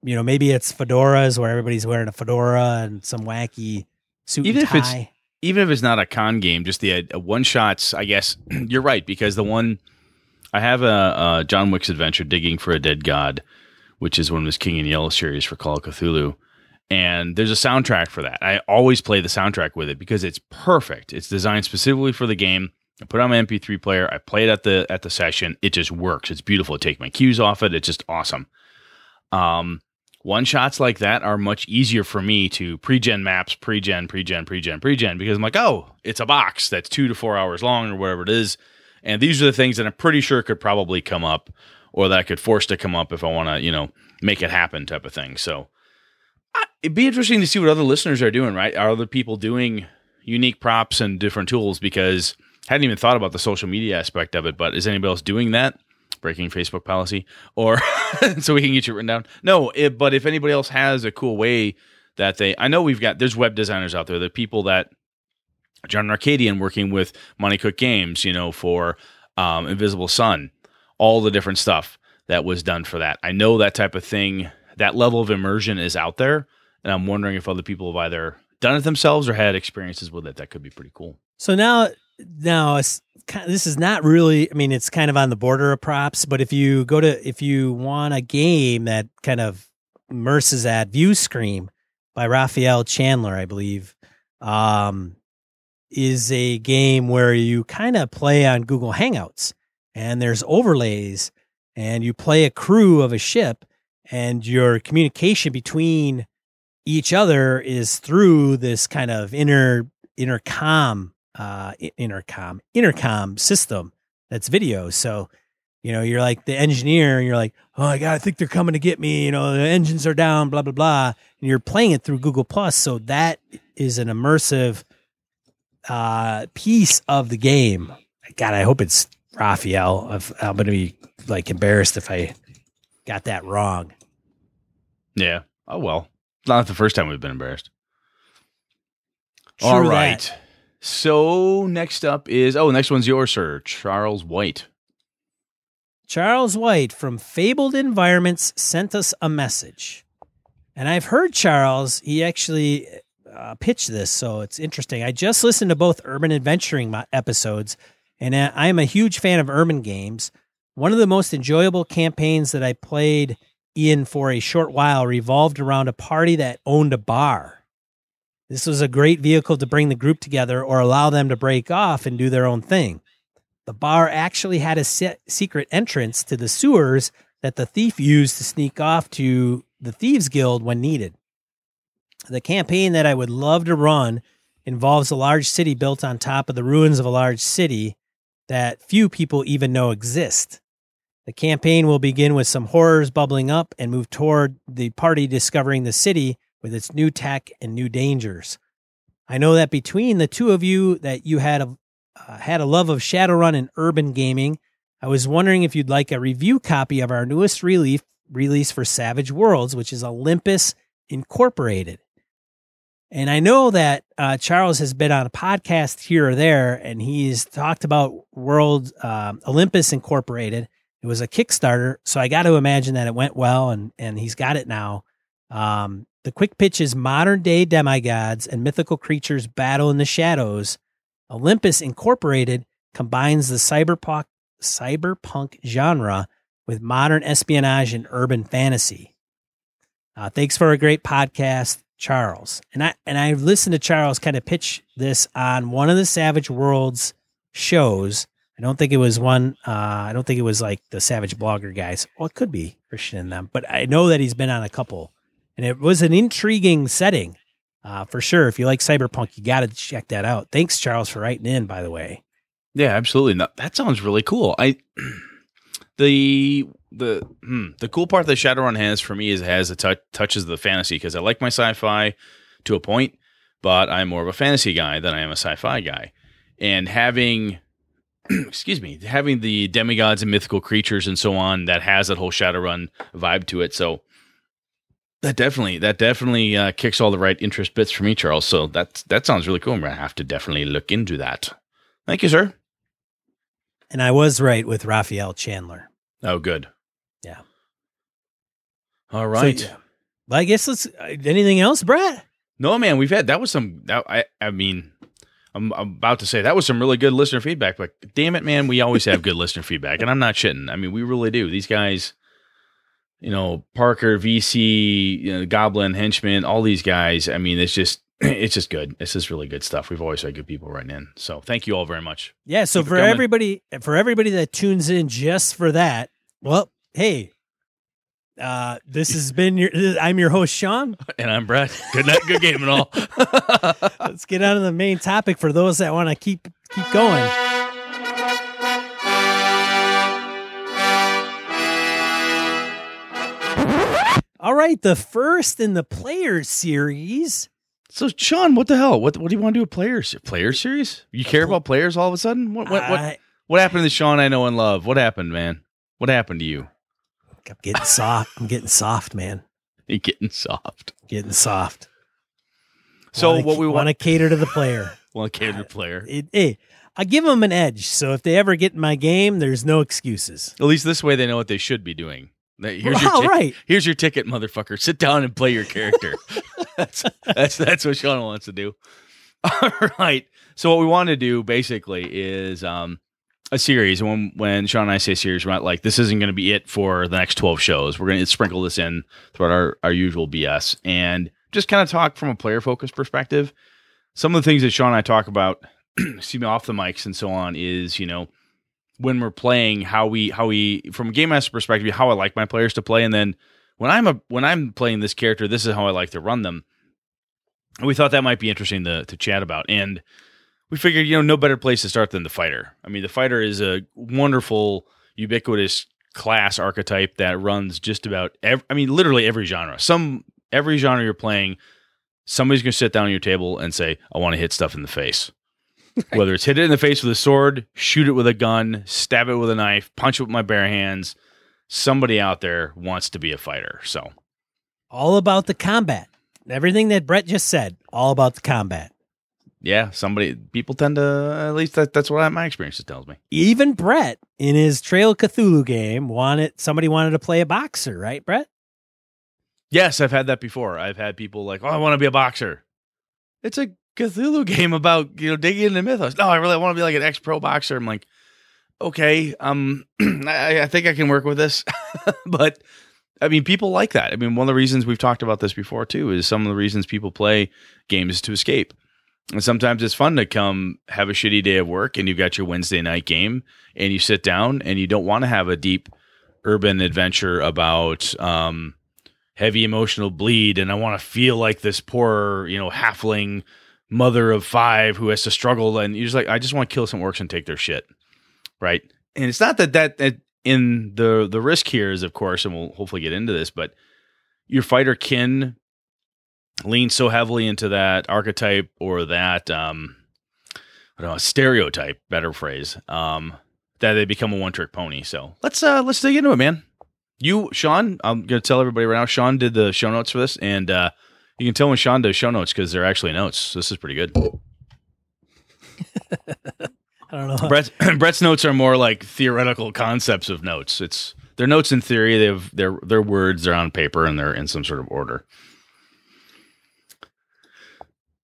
you know, maybe it's fedoras where everybody's wearing a fedora and some wacky suit Even and if it's- tie. Even if it's not a con game, just the uh, one shots, I guess you're right because the one I have a, a John Wick's adventure digging for a dead god, which is one of his King in Yellow series for Call of Cthulhu, and there's a soundtrack for that. I always play the soundtrack with it because it's perfect. It's designed specifically for the game. I put on my MP3 player. I play it at the at the session. It just works. It's beautiful. I take my cues off it. It's just awesome. Um, one shots like that are much easier for me to pre-gen maps, pre-gen, pre-gen, pre-gen, pre-gen because I'm like, oh, it's a box that's two to four hours long or whatever it is, and these are the things that I'm pretty sure could probably come up or that I could force to come up if I want to, you know, make it happen type of thing. So I- it'd be interesting to see what other listeners are doing. Right? Are other people doing unique props and different tools? Because I hadn't even thought about the social media aspect of it, but is anybody else doing that? Breaking Facebook policy, or so we can get you written down. No, it, but if anybody else has a cool way that they, I know we've got there's web designers out there, the people that John Arcadian working with Monte Cook Games, you know, for um, Invisible Sun, all the different stuff that was done for that. I know that type of thing, that level of immersion is out there, and I'm wondering if other people have either done it themselves or had experiences with it. That could be pretty cool. So now, now it's this is not really. I mean, it's kind of on the border of props. But if you go to, if you want a game that kind of immerses that Viewscream by Rafael Chandler, I believe, um, is a game where you kind of play on Google Hangouts, and there's overlays, and you play a crew of a ship, and your communication between each other is through this kind of inner intercom uh intercom intercom system that's video so you know you're like the engineer and you're like oh my god i think they're coming to get me you know the engines are down blah blah blah and you're playing it through google plus so that is an immersive uh piece of the game god i hope it's rafael i'm gonna be like embarrassed if i got that wrong Yeah. Oh well. Not the first time we've been embarrassed. True All that. So next up is oh, next one's yours, sir. Charles White. Charles White from Fabled Environments sent us a message. And I've heard Charles, he actually uh, pitched this, so it's interesting. I just listened to both urban adventuring episodes, and uh, I am a huge fan of urban games. One of the most enjoyable campaigns that I played in for a short while revolved around a party that owned a bar. This was a great vehicle to bring the group together or allow them to break off and do their own thing. The bar actually had a se- secret entrance to the sewers that the thief used to sneak off to the Thieves Guild when needed. The campaign that I would love to run involves a large city built on top of the ruins of a large city that few people even know exist. The campaign will begin with some horrors bubbling up and move toward the party discovering the city with its new tech and new dangers. I know that between the two of you that you had a uh, had a love of Shadowrun and urban gaming. I was wondering if you'd like a review copy of our newest release release for Savage Worlds, which is Olympus Incorporated. And I know that uh, Charles has been on a podcast here or there, and he's talked about World um, Olympus Incorporated. It was a Kickstarter, so I got to imagine that it went well, and and he's got it now. Um, the quick pitch is modern day demigods and mythical creatures battle in the shadows. Olympus Incorporated combines the cyberpunk cyberpunk genre with modern espionage and urban fantasy. Uh, thanks for a great podcast, Charles. And I and I listened to Charles kind of pitch this on one of the Savage Worlds shows. I don't think it was one. Uh, I don't think it was like the Savage Blogger guys. Well, it could be Christian in them, but I know that he's been on a couple, and it was an intriguing setting uh, for sure. If you like cyberpunk, you got to check that out. Thanks, Charles, for writing in. By the way, Yeah, absolutely. No, that sounds really cool. I the the hmm, the cool part that Shadowrun has for me is it has a touch touches of the fantasy because I like my sci-fi to a point, but I'm more of a fantasy guy than I am a sci-fi guy. And having excuse me, having the demigods and mythical creatures and so on that has that whole Shadowrun vibe to it. So that definitely that definitely uh, kicks all the right interest bits for me, Charles. So that that sounds really cool. I'm gonna have to definitely look into that. Thank you, sir. and I was right with Rafael Chandler. Oh, good. Yeah. All right. So, yeah. I guess let's. Uh, anything else, Brett? No, man, we've had that was some. That, I I mean, I'm, I'm about to say that was some really good listener feedback. But damn it, man, we always have good listener feedback, and I'm not shitting. I mean, we really do. These guys, you know, Parker, VC, you know, Goblin, Henchman, all these guys. I mean, it's just it's just good. It's just really good stuff. We've always had good people writing in. So thank you all very much. Yeah. So Keep for everybody, for everybody that tunes in just for that, well, hey, uh, this has been your. I'm your host, Sean. And I'm Brett. Good night. Good game and all. Let's get on to the main topic for those that want to keep keep going. All right, the first in the Players series. so Sean, what the hell? What what do you want to do? A players player series? You care about players all of a sudden? What what what? What happened to Sean I know and love? What happened, man? What happened to you? I'm getting soft. I'm getting soft, man. You're getting soft. Getting soft. So Wanna- what we want to cater to the player. want to cater to player. It, hey, I give them an edge. So if they ever get in my game, there's no excuses. At least this way they know what they should be doing. Here's your tic- right. Here's your ticket, motherfucker. Sit down and play your character. that's that's that's what Sean wants to do. All right. So what we want to do basically is um a series. When when Sean and I say series, we're not like this isn't going to be it for the next twelve shows. We're going to sprinkle this in throughout our our usual BS and just kind of talk from a player focused perspective. Some of the things that Sean and I talk about, excuse me, off the mics and so on, is you know when we're playing how we how we from a game master perspective how I like my players to play and then when I'm a when I'm playing this character this is how I like to run them. And we thought that might be interesting to to chat about and we figured you know no better place to start than the fighter. I mean the fighter is a wonderful ubiquitous class archetype that runs just about every, I mean literally every genre. Some every genre you're playing somebody's going to sit down at your table and say I want to hit stuff in the face. Whether it's hit it in the face with a sword, shoot it with a gun, stab it with a knife, punch it with my bare hands, somebody out there wants to be a fighter. So all about the combat. Everything that Brett just said, all about the combat. Yeah, somebody people tend to at least that, that's what my experience tells me. Even Brett in his Trail of Cthulhu game wanted somebody wanted to play a boxer, right, Brett? Yes, I've had that before. I've had people like, "Oh, I want to be a boxer." It's a Cthulhu game about you know digging into mythos. No, I really want to be like an ex pro boxer. I'm like, okay, um, I, I think I can work with this, but I mean, people like that. I mean, one of the reasons we've talked about this before too is some of the reasons people play games to escape. And sometimes it's fun to come have a shitty day of work and you've got your Wednesday night game and you sit down and you don't want to have a deep urban adventure about um, heavy emotional bleed and I want to feel like this poor, you know, halfling mother of five who has to struggle and you're just like, I just want to kill some orcs and take their shit. Right. And it's not that that, that in the the risk here is of course, and we'll hopefully get into this, but your fighter can lean so heavily into that archetype or that um I don't know, stereotype, better phrase, um, that they become a one trick pony. So let's uh let's dig into it, man. You, Sean, I'm gonna tell everybody right now. Sean did the show notes for this, and uh you can tell when Sean does show notes because they're actually notes. This is pretty good. I don't know. Brett's, Brett's notes are more like theoretical concepts of notes. It's they're notes in theory. They have their their words They're on paper and they're in some sort of order.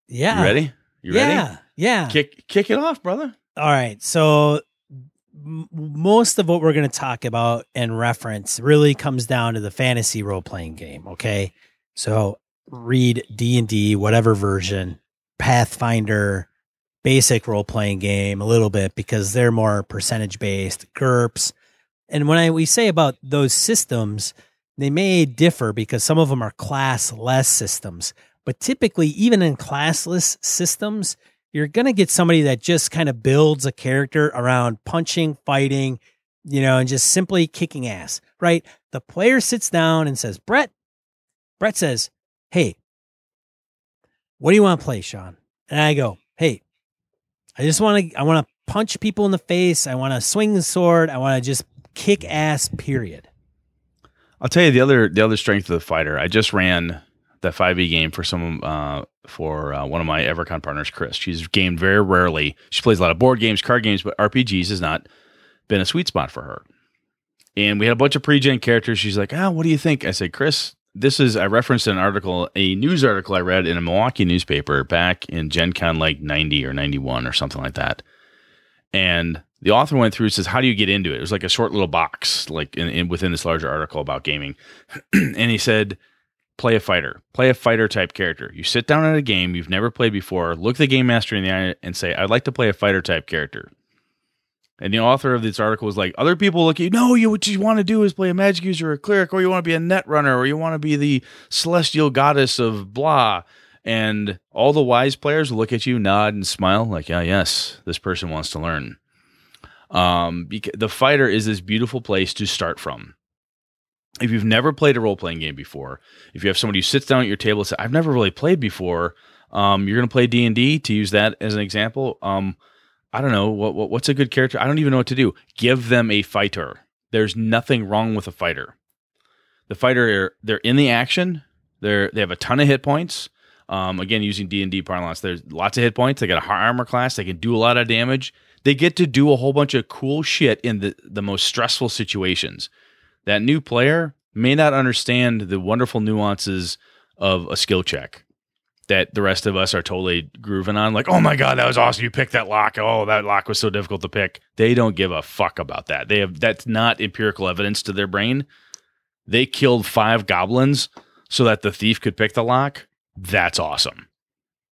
Yeah. You ready? You yeah. ready? Yeah. Kick kick it off, brother. All right. So m- most of what we're going to talk about and reference really comes down to the fantasy role playing game. Okay. So read D and D, whatever version, Pathfinder, basic role playing game a little bit because they're more percentage based, GURPS. And when I, we say about those systems, they may differ because some of them are classless systems. But typically, even in classless systems, you're going to get somebody that just kind of builds a character around punching, fighting, you know, and just simply kicking ass, right? The player sits down and says, Brett, Brett says, Hey, what do you want to play, Sean? And I go, Hey, I just want to, I want to punch people in the face. I want to swing the sword. I want to just kick ass, period. I'll tell you the other the other strength of the fighter. I just ran that 5e game for some uh, for uh, one of my Evercon partners, Chris. She's gamed very rarely. She plays a lot of board games, card games, but RPGs has not been a sweet spot for her. And we had a bunch of pre-gen characters. She's like, "Ah, oh, what do you think?" I said, "Chris, this is." I referenced an article, a news article I read in a Milwaukee newspaper back in Gen Con like ninety or ninety one or something like that. And the author went through and says, "How do you get into it?" It was like a short little box, like in, in within this larger article about gaming. and he said, "Play a fighter, play a fighter type character. You sit down at a game you've never played before, look the game master in the eye, and say, "I'd like to play a fighter type character." And the author of this article was like, "Other people look at you. No, you what you want to do is play a magic user, or a cleric, or you want to be a net runner, or you want to be the celestial goddess of blah." And all the wise players look at you, nod, and smile, like, "Yeah, yes, this person wants to learn." um, the fighter is this beautiful place to start from. If you've never played a role playing game before, if you have somebody who sits down at your table and says, "I've never really played before," um, you're going to play D and D. To use that as an example, um, I don't know what, what what's a good character. I don't even know what to do. Give them a fighter. There's nothing wrong with a fighter. The fighter they're in the action. They're they have a ton of hit points. Um, again, using D and D parlance, there's lots of hit points. They got a high armor class. They can do a lot of damage they get to do a whole bunch of cool shit in the, the most stressful situations. That new player may not understand the wonderful nuances of a skill check that the rest of us are totally grooving on. Like, oh my God, that was awesome. You picked that lock. Oh, that lock was so difficult to pick. They don't give a fuck about that. They have that's not empirical evidence to their brain. They killed five goblins so that the thief could pick the lock. That's awesome.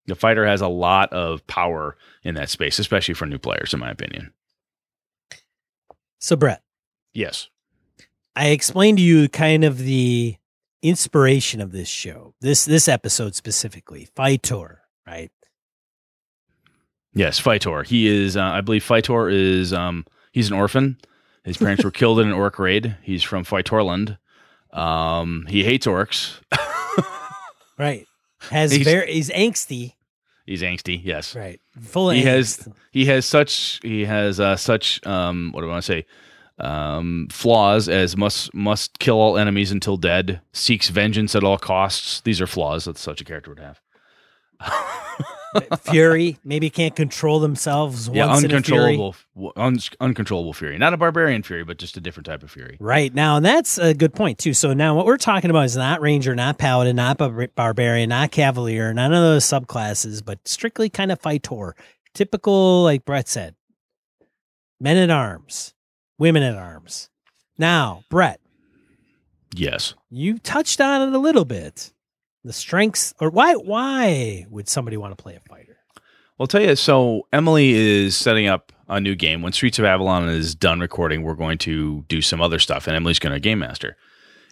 The fighter has a lot of power in that space, especially for new players, in my opinion. So, Brett. Yes. I explained to you kind of the inspiration of this show, this this episode specifically, Fightor, right? Yes, Fightor. He is, uh, I believe, Fightor is, um, he's an orphan. His parents were killed in an orc raid. He's from Fightorland. Um, he hates orcs. right. Has He's- very he's angsty. He's angsty. Yes. Right. Full He angst. has he has such he has uh, such um what do I want to say Um, flaws as must must kill all enemies until dead. Seeks vengeance at all costs. These are flaws that such a character would have. Fury maybe can't control themselves. yeah, a fury. uncontrollable, un- uncontrollable fury. Not a barbarian fury, but just a different type of fury. Right now, and that's a good point too. So now, what we're talking about is not ranger, not paladin, not bar- barbarian, not cavalier, none of those subclasses, but strictly kind of fighter. Typical, like Brett said, men at arms, women at arms. Now, Brett, Yes. you touched on it a little bit. The strengths, or why? Why would somebody want to play a fighter? Well, I'll tell you. So Emily is setting up a new game. When Streets of Avalon is done recording, we're going to do some other stuff, and Emily's going to game master.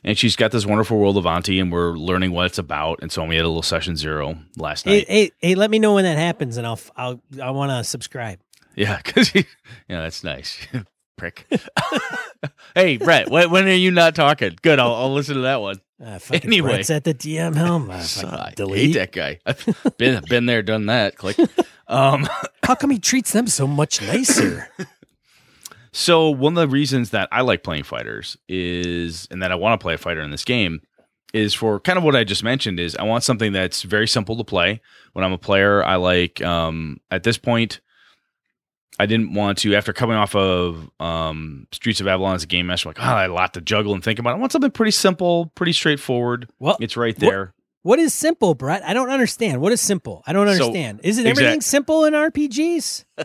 And she's got this wonderful world of Auntie, and we're learning what it's about. And so we had a little session zero last Hey, night. hey, hey, let me know when that happens, and I'll, I'll, I want to subscribe. Yeah, because yeah, that's nice. Prick. hey, Brett, when, when are you not talking? Good, I'll, I'll listen to that one. Uh, Anyway. Brett's at the DM helm. Uh, So, fucking I hate delete. that guy. I've been been there, done that. Click. Um, How come he treats them so much nicer? So one of the reasons that I like playing fighters is, and that I want to play a fighter in this game, is for kind of what I just mentioned. Is I want something that's very simple to play. When I'm a player, I like um, at this point. I didn't want to after coming off of um, Streets of Avalon as a game master. Like, oh, I had a lot to juggle and think about. I want something pretty simple, pretty straightforward. well, It's right there. what is simple, Brett? I don't understand. What is simple? I don't So- understand. is it exact- everything simple in RPGs?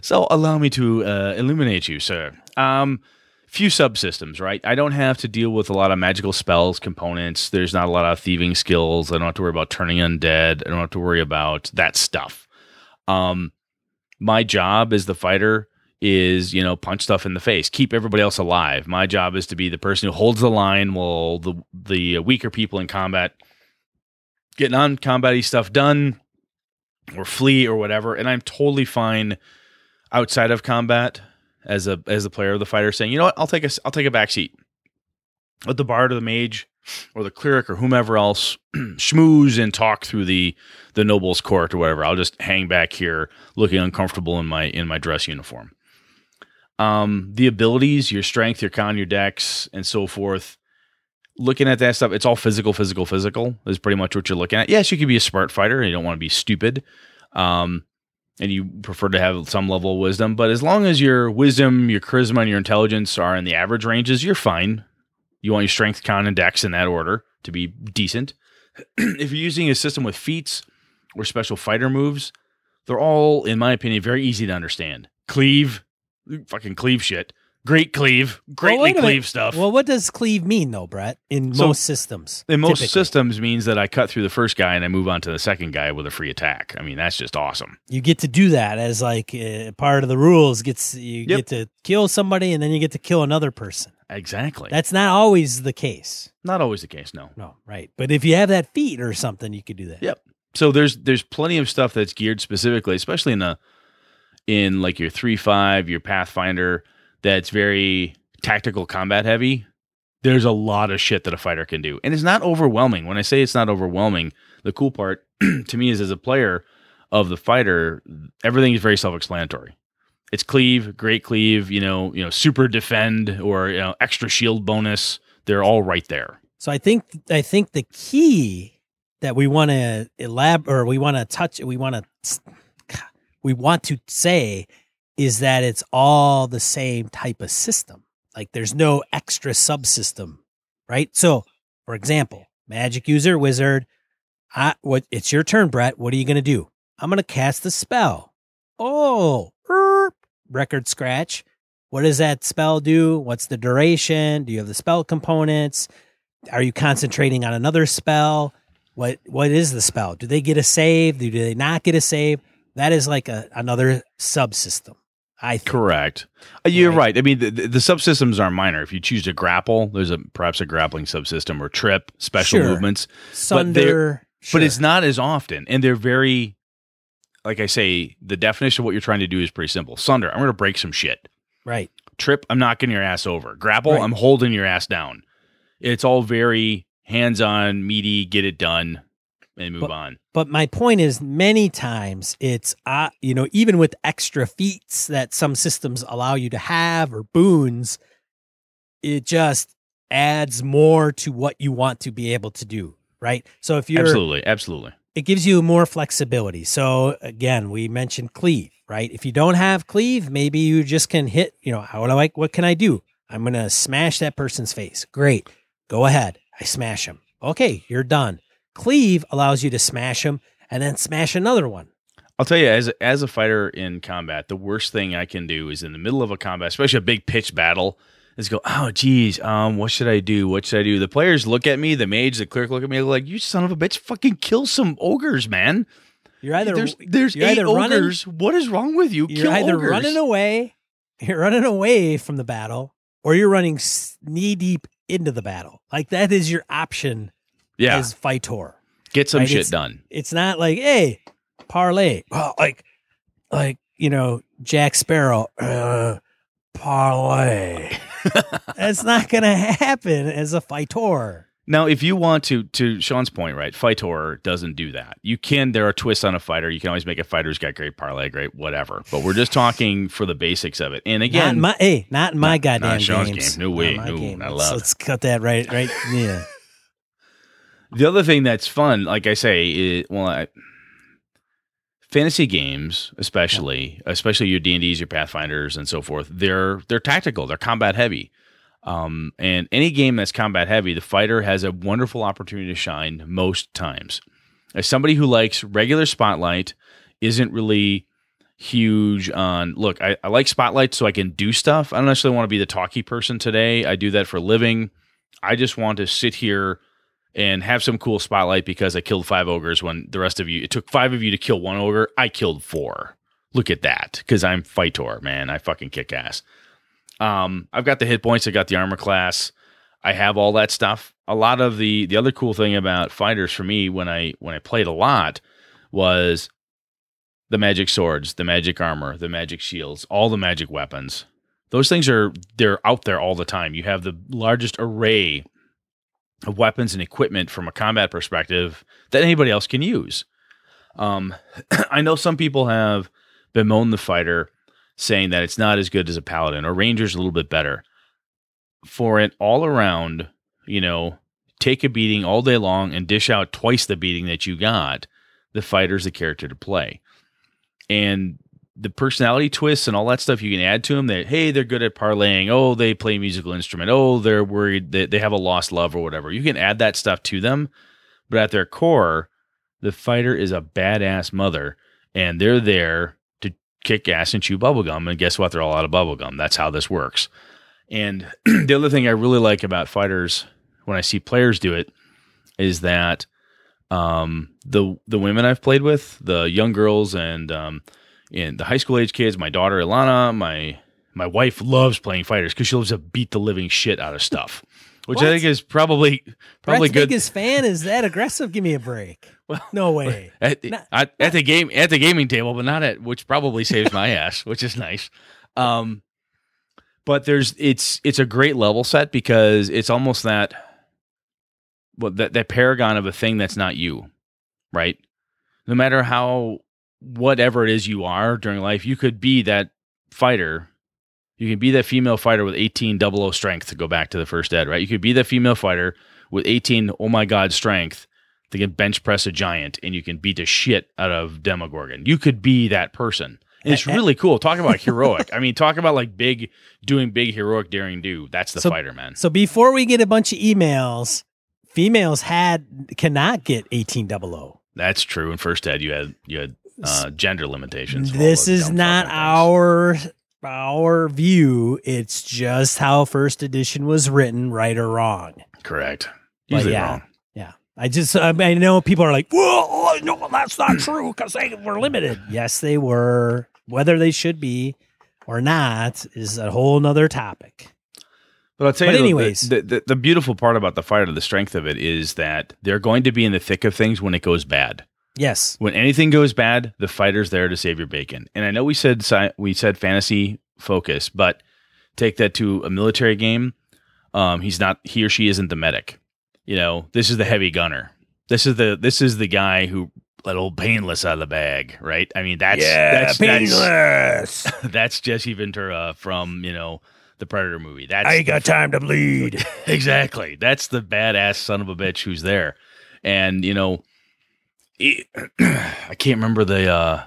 So allow me to uh, illuminate you, sir. Um, few subsystems, right? I don't have to deal with a lot of magical spells, components. There's not a lot of thieving skills. I don't have to worry about turning undead. I don't have to worry about that stuff. Um, my job as the fighter is, you know, punch stuff in the face, keep everybody else alive. My job is to be the person who holds the line while the the weaker people in combat get non combat stuff done or flee or whatever. And I'm totally fine outside of combat as a as the player of the fighter saying, you know what, I'll take a I'll take a back seat. Let the bard or the mage or the cleric or whomever else schmooze and talk through the the noble's court or whatever. I'll just hang back here looking uncomfortable in my in my dress uniform. Um, the abilities, your strength, your con, your dex, and so forth. Looking at that stuff, it's all physical, physical, physical is pretty much what you're looking at. Yes, you could be a smart fighter. You don't want to be stupid. Um, and you prefer to have some level of wisdom. But as long as your wisdom, your charisma, and your intelligence are in the average ranges, you're fine. You want your strength, con, and dex in that order to be decent. if you're using a system with feats or special fighter moves, they're all, in my opinion, very easy to understand. Cleave, fucking cleave shit. Great cleave, greatly minute. cleave stuff. Well, what does cleave mean, though, Brett? In So, most systems, in most typically? systems means that I cut through the first guy and I move on to the second guy with a free attack. I mean, that's just awesome. you get to do that as like uh, part of the rules. Gets you Yep. get to kill somebody, and then you get to kill another person. Exactly. That's not always the case. not always the case, no. No, right? But if you have that feat or something, you could do that. Yep. So there's there's plenty of stuff that's geared specifically, especially in the in like your three five, your Pathfinder, that's very tactical combat heavy. There's a lot of shit that a fighter can do, and it's not overwhelming. When I say it's not overwhelming, the cool part to me is as a player of the fighter, everything is very self explanatory. It's cleave, great cleave, you know, you know, super defend or you know, extra shield bonus. They're all right there. So I think I think the key that we want to elab or we want to touch, we want to we want to say is that it's all the same type of system. Like there's no extra subsystem, right? So, for example, magic user, wizard. I, what? It's your turn, Brett. What are you gonna do? I'm gonna cast a spell. Oh, erp, record scratch. What does that spell do? What's the duration? Do you have the spell components? Are you concentrating on another spell? What what is the spell? Do they get a save? Do they not get a save? That is like a another subsystem. I think. Correct. Uh, You're Right. right. I mean, the, the, subsystems are minor. If you choose to grapple, there's a perhaps a grappling subsystem or trip, special Sure. movements, Sunder, but it's not as often, and they're very, like I say, the definition of what you're trying to do is pretty simple. Sunder, I'm going to break some shit. right. Trip, I'm knocking your ass over. Grapple, Right. I'm holding your ass down. It's all very hands-on, meaty, get it done, and move But- on. But my point is, many times it's, uh, you know, even with extra feats that some systems allow you to have or boons, it just adds more to what you want to be able to do. Right. So if you're, Absolutely, absolutely. It gives you more flexibility. So again, we mentioned cleave, right? If you don't have cleave, maybe you just can hit, you know, how do I, what can I do? I'm going to smash that person's face. Great. Go ahead. I smash him. Okay. You're done. Cleave allows you to smash him and then smash another one. I'll tell you, as a, as a fighter in combat, the worst thing I can do is in the middle of a combat, especially a big pitch battle, is go, oh, geez, um, what should I do? What should I do? The players look at me, the mage, the clerk look at me, they're like, you son of a bitch, fucking kill some ogres, man. You're either, there's there's eight either running- ogres. what is wrong with you? you're kill either ogres. running away, you're running away from the battle or you're running knee deep into the battle. Like that is your option yeah, as Fightor. get some right, shit it's- done. It's not like, hey, parlay. Well, like, like you know, Jack Sparrow, uh, parlay. That's not gonna happen as a fighter. Now, if you want to, to Sean's point, right, Fightor doesn't do that. You can, there are twists on a fighter. You can always make a fighter who's got great parlay, great whatever. But we're just talking for the basics of it. And again, in my, hey, not my Not- goddamn not Sean's games. game. No way. No, game. not let's, let's cut that right, right. Yeah. the other thing that's fun, like I say, is, well, I, fantasy games, especially, especially your D and D's, your Pathfinders, and so forth, they're they're tactical. They're combat heavy. Um, and any game that's combat heavy, the fighter has a wonderful opportunity to shine most times. As somebody who likes regular spotlight, isn't really huge on look, I, I like spotlight so I can do stuff. I don't necessarily want to be the talky person today. I do that for a living. I just want to sit here and have some cool spotlight because I killed five ogres when the rest of you it took five of you to kill one ogre. I killed four. Look at that. Because I'm Fightor, man. I fucking kick ass. Um, I've got the hit points, I got the armor class, I have all that stuff. A lot of the the other cool thing about fighters for me when I when I played a lot was the magic swords, the magic armor, the magic shields, all the magic weapons. Those things are they're out there all the time. You have the largest array of weapons and equipment from a combat perspective that anybody else can use. Um, I know some people have bemoaned the fighter, saying that it's not as good as a paladin or ranger's a little bit better. For it all around, you know, take a beating all day long and dish out twice the beating that you got, the fighter's the character to play. And the personality twists and all that stuff you can add to them that hey they're good at parlaying. Oh they play musical instrument. Oh they're worried that they have a lost love or whatever. You can add that stuff to them but at their core the fighter is a badass mother and they're there to kick ass and chew bubblegum and guess what? They're all out of bubblegum. That's how this works. And the other thing i really like about fighters when i see players do it is that um, the the women i've played with the young girls and um, and the high school age kids, my daughter Ilana, my my wife loves playing fighters because she loves to beat the living shit out of stuff, which I think is probably probably Brett's good. biggest fan is that aggressive. Give me a break. Well, no way. at, Not- at, at the game at the gaming table, but not at which probably saves my ass, which is nice. Um, but there's it's it's a great level set because it's almost that well that that paragon of a thing that's not you, right? No matter how whatever it is you are during life, you could be that fighter. You can be that female fighter with 18 double O strength to go back to the first ed, right? You could be that female fighter with 18 oh my god strength to can bench press a giant and you can beat the shit out of Demogorgon. You could be that person. And it's really cool. Talk about heroic. I mean, talk about like big doing big heroic daring do. That's the So- fighter, man. So before we get a bunch of emails, females had cannot get eighteen double O. That's true. In first ed, you had you had uh, gender limitations. This is not our our view. It's just how first edition was written, right or wrong. correct. Usually yeah. wrong. Yeah. I just I, mean, I know people are like, well, no, that's not true because they were limited. Yes, they were. Whether they should be or not is a whole nother topic. But I'll tell But you, the- anyways. the, the the beautiful part about the fighter, the strength of it, is that they're going to be in the thick of things when it goes bad. Yes. When anything goes bad, the fighter's there to save your bacon. And I know we said sci- we said fantasy focus, but take that to a military game. Um, he's not he or she isn't the medic. You know, this is the heavy gunner. This is the this is the guy who let old painless out of the bag, right? I mean, that's that's, painless. That's, that's Jesse Ventura from you know the Predator movie. That's I ain't got time to bleed. exactly. That's the badass son of a bitch who's there, and you know, it, I can't remember the uh,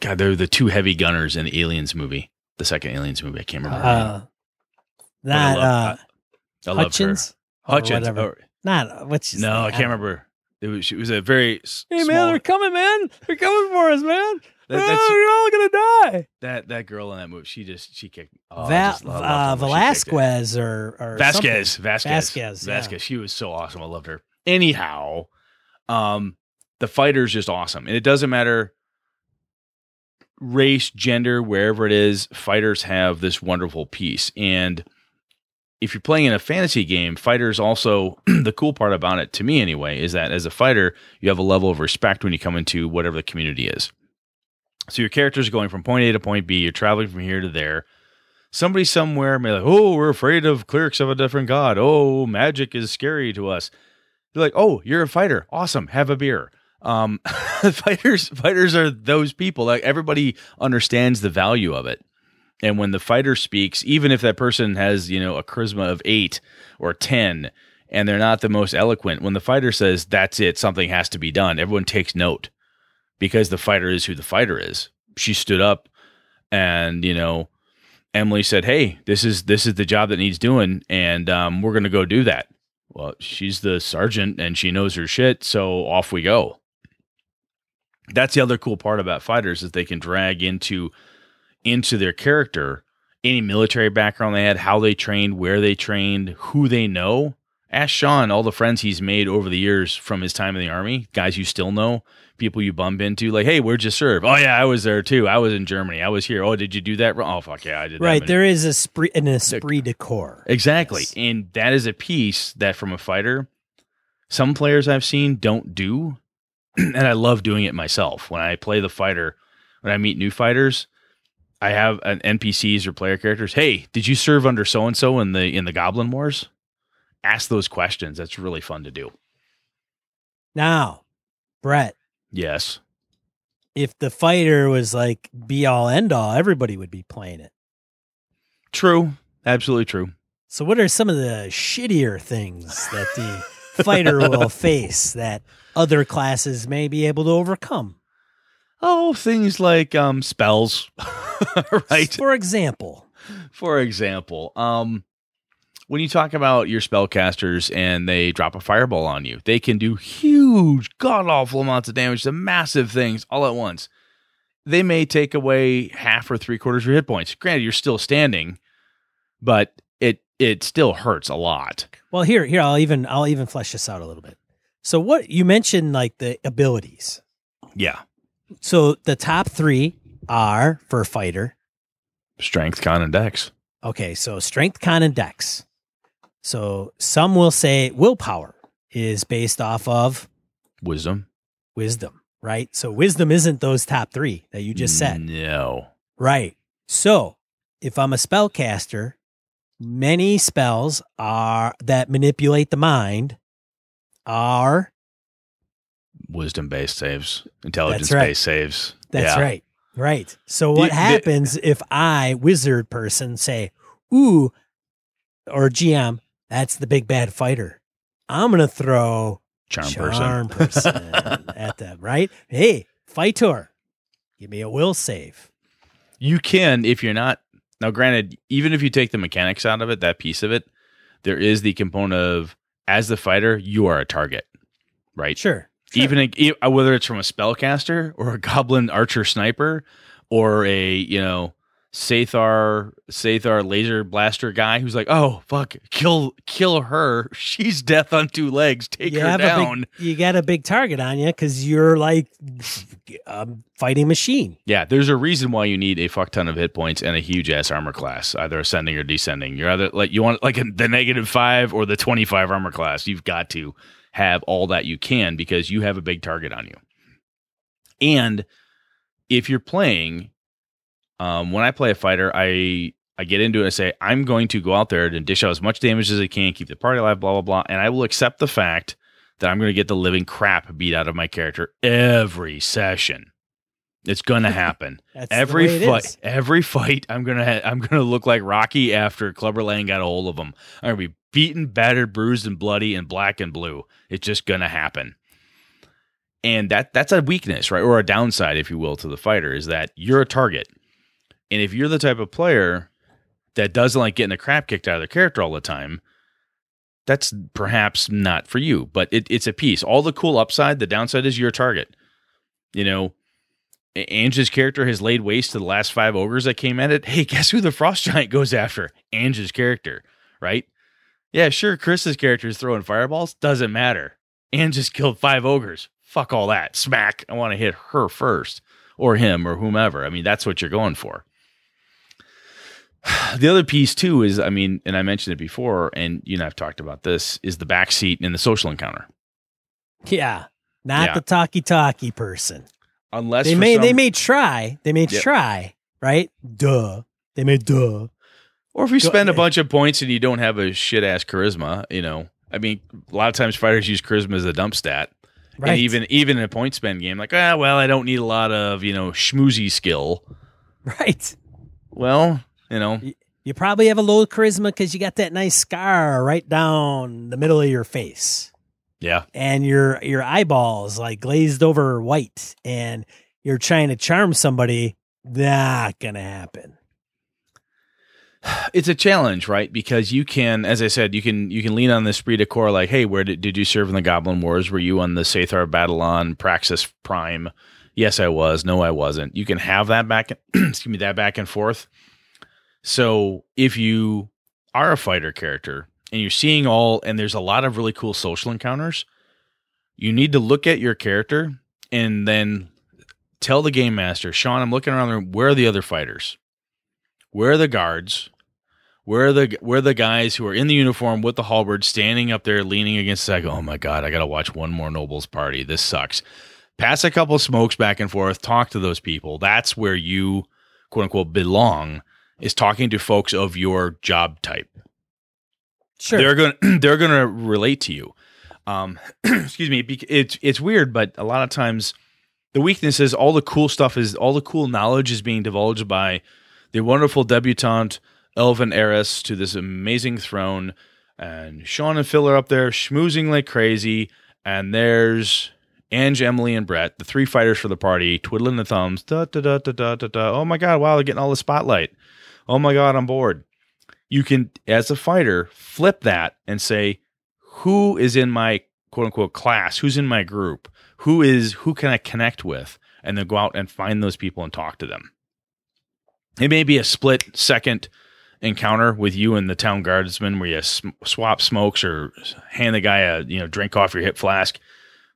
God. They're the two heavy gunners in the Aliens movie, the second Aliens movie. I can't remember. Uh, But I not love- uh, I her. Hutchins. Hutchins. or- Not what's no, name? I can't remember. It was. It was a very. Hey man, they're coming, man. They're coming for us, man. That- oh, you're all gonna die. that that girl in that movie. She just she kicked. Oh, I Va- uh, loved she kicked. Velasquez or or Vasquez, something. Vasquez, Vasquez, yeah. Vasquez. She was so awesome. I loved her. Anyhow, um, the fighter's just awesome, and it doesn't matter race, gender, wherever it is. Fighters have this wonderful piece, and if you're playing in a fantasy game, fighters also the cool part about it to me anyway is that as a fighter, you have a level of respect when you come into whatever the community is. So your character's going from point A to point B. You're traveling from here to there somebody somewhere may be like, oh, we're afraid of clerics of a different god. Oh, magic is scary to us. You're like, oh, you're a fighter. Awesome. Have a beer. Um, fighters, fighters are those people. Like everybody understands the value of it. And when the fighter speaks, even if that person has, you know, a charisma of eight or 10, and they're not the most eloquent, when the fighter says, that's it, something has to be done, everyone takes note because the fighter is who the fighter is. She stood up and, you know, Emily said, "Hey, this is this is the job that needs doing, and um, we're to go do that." Well, she's the sergeant and she knows her shit, so off we go. That's the other cool part about fighters is they can drag into into their character any military background they had, how they trained, where they trained, who they know. Ask Sean all the friends he's made over the years from his time in the army, guys you still know, people you bump into, like, hey, where'd you serve? Oh yeah, I was there too. I was in Germany. I was here. Oh, did you do that? Oh fuck yeah, I did. Right, there is a esprit, an esprit de corps. Exactly. Yes. And that is a piece that from a fighter, some players I've seen don't do. and I love doing it myself. When I play the fighter, when I meet new fighters, I have an NPCs or player characters. Hey, did you serve under so and so in the in the Goblin Wars? Ask those questions. That's really fun to do. Now, Brett, Yes. if the fighter was like be all end all, everybody would be playing it. True. Absolutely true. So, what are some of the shittier things that the fighter will face that other classes may be able to overcome? Oh, things like um spells. right. For example, for example, um, when you talk about your spellcasters and they drop a fireball on you, they can do huge, god awful amounts of damage to massive things all at once. They may take away half or three quarters of your hit points. Granted, you're still standing, but it still hurts a lot. well, here, here, I'll even, I'll even flesh this out a little bit. So, what you mentioned, like the abilities. Yeah, So, the top three are for fighter. strength, con, and dex. Okay, so strength, con, and dex. So, some will say willpower is based off of Wisdom. wisdom, right? So, wisdom isn't those top three that you just said. No. Right. So, if I'm a spellcaster, many spells are that manipulate the mind are Wisdom based saves, intelligence right. based saves. that's Yeah. right. Right. So what The- the- happens if I wizard person say, "Ooh," or GM, that's the big bad fighter. I'm going to throw Charm, charm person. person at them, right? Hey, fighter. Give me a will save. You can if you're not now. Granted, even if you take the mechanics out of it, that piece of it, there is the component of as the fighter, you are a target, right? Sure. Even a, e- whether it's from a spellcaster or a goblin archer sniper or a you know Sathar Sathar laser blaster guy who's like, oh fuck, kill kill her. She's death on two legs. Take you her down. Big, you got a big target on you because you're like a fighting machine. Yeah, there's a reason why you need a fuck ton of hit points and a huge ass armor class, either ascending or descending. You're either like you want like a, the negative five or the 25 armor class. You've got to have all that you can because you have a big target on you. And if you're playing, um, when I play a fighter, I I get into it and say I'm going to go out there and dish out as much damage as I can, keep the party alive, blah blah blah, and I will accept the fact that I'm going to get the living crap beat out of my character every session. It's gonna happen. every fight, every fight, I'm gonna ha- I'm gonna look like Rocky after Clubber Lang got a hold of him. I'm gonna be beaten, battered, bruised, and bloody, and black and blue. It's just gonna happen. And that that's a weakness, right, or a downside, if you will, to the fighter is that you're a target. And if you're the type of player that doesn't like getting the crap kicked out of their character all the time, that's perhaps not for you. But it, it's a piece. All the cool upside, the downside is you're target. You know, Ange's character has laid waste to the last five ogres that came at it. Hey, guess who the frost giant goes after? Ange's character, right? Yeah, sure, Chris's character is throwing fireballs. Doesn't matter. Ange just killed five ogres. Fuck all that. Smack. I want to hit her first, or him, or whomever. I mean, that's what you're going for. The other piece too is, I mean, and I mentioned it before, and you know I've talked about this, is the backseat in the social encounter. Yeah, not yeah. the talkie talkie person. Unless they may some, they may try. They may yep. try right? Duh. They may duh. Or if you spend a bunch of points and you don't have a shit ass charisma you know. I mean a lot of times fighters use charisma as a dump stat. Right. and even even in a point spend game like ah well i don't need a lot of you know schmoozy skill. Right. Well you know you, probably have a low charisma because you got that nice scar right down the middle of your face yeah. And your your eyeballs like glazed over white and you're trying to charm somebody, not gonna happen. It's a challenge, right? Because you can, as I said, you can you can lean on the esprit de corps, like, hey, where did, did you serve in the Goblin Wars? Were you on the Sathar Battalion Praxis Prime? Yes, I was. No, I wasn't. You can have that back, excuse me, that back and forth. So if you are a fighter character and you're seeing all, and there's a lot of really cool social encounters, you need to look at your character and then tell the game master, Sean, I'm looking around the room. Where are the other fighters? Where are the guards? Where are the where are the guys who are in the uniform with the halberd standing up there leaning against the side? Oh my god, I gotta watch one more nobles party. This sucks. Pass a couple smokes back and forth, talk to those people. That's where you quote unquote belong, is talking to folks of your job type. Sure. They're going to they're going to relate to you. Um, excuse me. It's it's weird, but a lot of times the weakness is all the cool stuff is all the cool knowledge is being divulged by the wonderful debutante elven heiress to this amazing throne, and Sean and Phil are up there schmoozing like crazy, and there's Ange, Emily, and Brett, the three fighters for the party, twiddling the thumbs. Da da da da da da da. Oh my god! Wow, they're getting all the spotlight. Oh my god, I'm bored you can, as a fighter, flip that and say, who is in my quote unquote class? Who's in my group? Who is, who can I connect with? And then go out and find those people and talk to them. It may be a split second encounter with you and the town guardsman where you sm- swap smokes or hand the guy a you know drink off your hip flask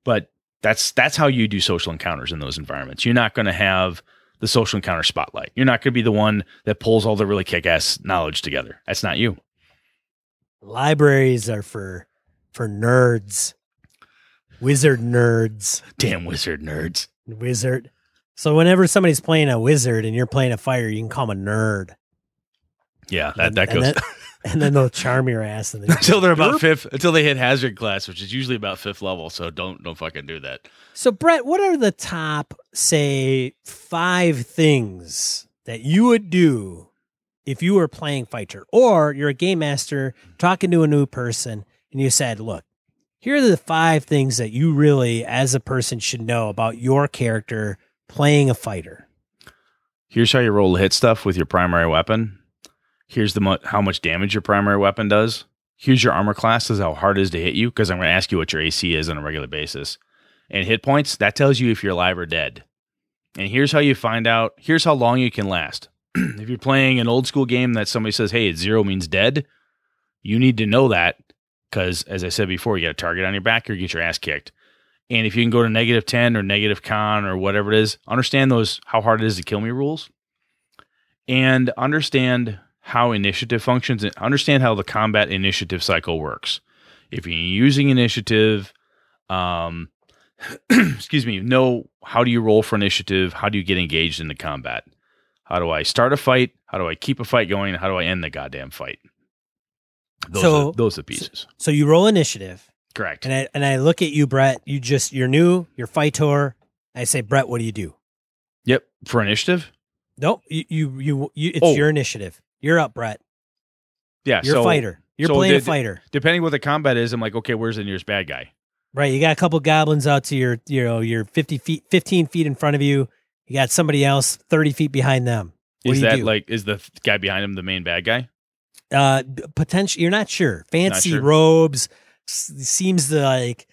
but that's that's how you do social encounters in those environments you're not going to have the social encounter spotlight. You're not going to be the one that pulls all the really kick ass knowledge together. That's not you. Libraries are for for nerds, wizard nerds. Damn wizard nerds. Wizard. So whenever somebody's playing a wizard and you're playing a fire, you can call them a nerd. Yeah, that, and, that goes. and then they'll charm your ass and until they're about fifth until they hit hazard class, which is usually about fifth level. So don't don't fucking do that. So Brett, what are the top say five things that you would do if you were playing fighter or you're a game master talking to a new person and you said, "Look, here are the five things that you really as a person should know about your character playing a fighter." Here's how you roll hit stuff with your primary weapon here's the mu- how much damage your primary weapon does. Here's your armor class. How hard it is to hit you because I'm going to ask you what your AC is on a regular basis. And hit points, that tells you if you're alive or dead. And here's how you find out. Here's how long you can last. if you're playing an old school game that somebody says, hey, zero means dead, you need to know that because, as I said before, you got a target on your back or you get your ass kicked. And if you can go to negative 10 or negative con or whatever it is, understand those, how hard it is to kill me rules. And understand how initiative functions and understand how the combat initiative cycle works. If you're using initiative, um, excuse me, know how do you roll for initiative? How do you get engaged in the combat? How do I start a fight? How do I keep a fight going? How do I end the goddamn fight? Those so are, those are pieces. So you roll initiative. Correct. And I and I look at you, Brett. You just you're new. You're Fightor. I say, Brett, what do you do? Yep. For initiative. Nope. You you you. you it's Oh. your initiative. You're up, Brett. Yeah. You're so a fighter. You're so playing a fighter. depending what the combat is, I'm like, okay, where's the nearest bad guy? Right. You got a couple goblins out to your, you know, your 50 feet, 15 feet in front of you. You got somebody else 30 feet behind them. What is that do? like is the guy behind him the main bad guy? Uh, potential. You're not sure. Fancy sure. robes. s- Seems to like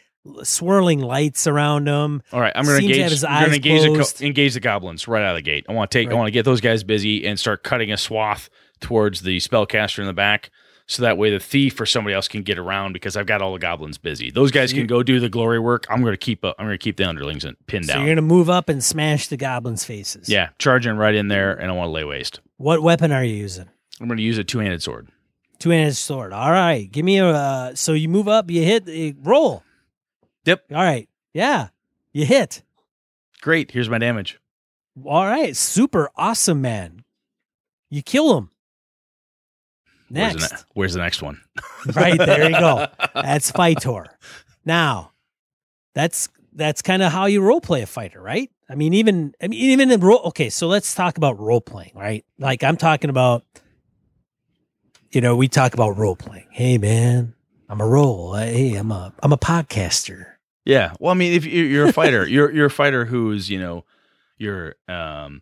swirling lights around them. All right, I'm going to engage. I'm going to engage engage the goblins right out of the gate. I want to take. I want to get those guys busy and start cutting a swath towards the spellcaster in the back, so that way the thief or somebody else can get around because I've got all the goblins busy. Those guys So can go do the glory work. I'm going to keep. up I'm going to keep the underlings pinned So down. So you're gonna move up and smash the goblins' faces. yeah, charging right in there, and I want to lay waste. What weapon are you using? I'm going to use a two handed sword. Two handed sword. All right. Give me a. Uh, so you move up. You hit. uh, roll. Yep. All right. Yeah. You hit. Great. Here's my damage. All right. Super awesome, man. You kill him. Where's Next. the, ne- where's the next one? Right, there you go. That's Fightor. Now, that's that's kind of how you role play a fighter, right? I mean, even I mean, even in role. Okay, so let's talk about role playing, right? Like I'm talking about, you know, we talk about role playing. Hey, man, I'm a role. Hey, I'm a I'm a podcaster. Yeah. Well, I mean, if you're, you're a fighter, you're you're a fighter who's you know, you're um,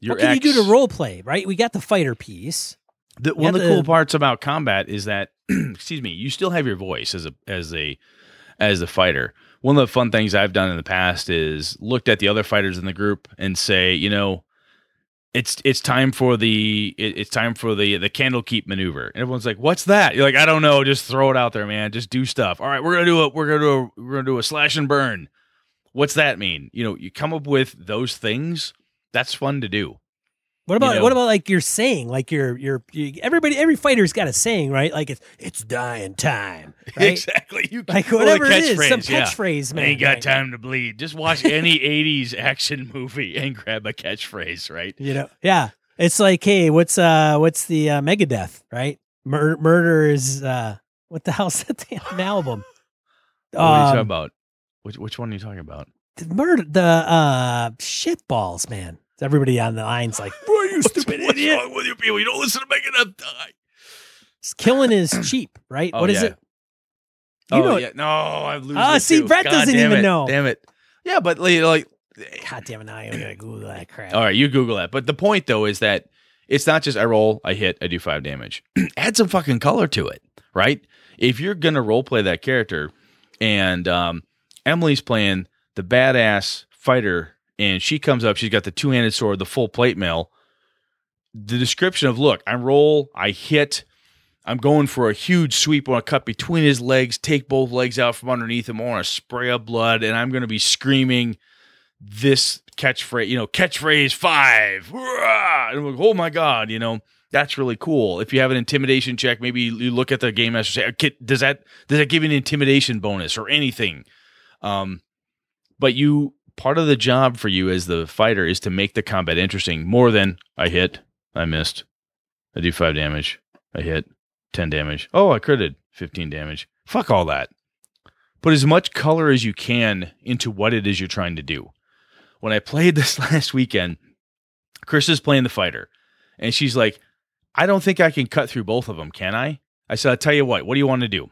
your what can you do ex- to role play, right? We got the fighter piece. The, one of have the cool parts about combat is that, excuse me, you still have your voice as a as a as a fighter. One of the fun things I've done in the past is looked at the other fighters in the group and say, you know, it's it's time for the it, it's time for the the candle keep maneuver. And everyone's like, "What's that?" You're like, "I don't know. Just throw it out there, man. Just do stuff." All right, we're gonna do a we're gonna do a we're gonna do a slash and burn. What's that mean? You know, you come up with those things. That's fun to do. What about know- what about like your saying? Like your your you, everybody every fighter's got a saying, right? Like it's it's dying time, right? Exactly. You Like whatever it is, some catchphrase, yeah. man. I ain't got right? time to bleed. Just watch any 80s action movie and grab a catchphrase, right? You know, yeah. It's like, hey, what's uh, what's the uh, Megadeth, right? Mur- murder is uh, what the hell's that damn album? What are you talking Um, about? Which, which one are you talking about? the murder, the uh, shit balls, man. Everybody on the line's like, "Boy, you stupid What's idiot!" wrong with you people? You don't listen to Megadeth die. Killing is cheap, right? Oh, what is yeah. it? You oh, know, yeah. No, I'm losing. Ah, it see, too. Brett God doesn't even it. know. Damn it. Yeah, but like, like God damn it! Now I'm gonna Google that crap. all right, you Google that. But the point though is that it's not just I roll, I hit, I do five damage. Add some fucking color to it, right? If you're gonna role play that character, and um, Emily's playing the badass fighter, and she comes up, she's got the two handed sword, the full plate mail. The description of look, I roll, I hit, I'm going for a huge sweep. I a cut between his legs, take both legs out from underneath him. I want to spray up blood, and I'm going to be screaming this catchphrase, you know, catchphrase five. And like, oh my God, you know, that's really cool. If you have an intimidation check, maybe you look at the game master say, does that does that give you an intimidation bonus or anything? Um, but you part of the job for you as the fighter is to make the combat interesting more than I hit, I missed, I do five damage, I hit, 10 damage. Oh, I critted 15 damage. Fuck all that. Put as much color as you can into what it is you're trying to do. When I played this last weekend, Chris is playing the fighter, and she's like, I don't think I can cut through both of them, can I? I said, I'll tell you what, what do you want to do?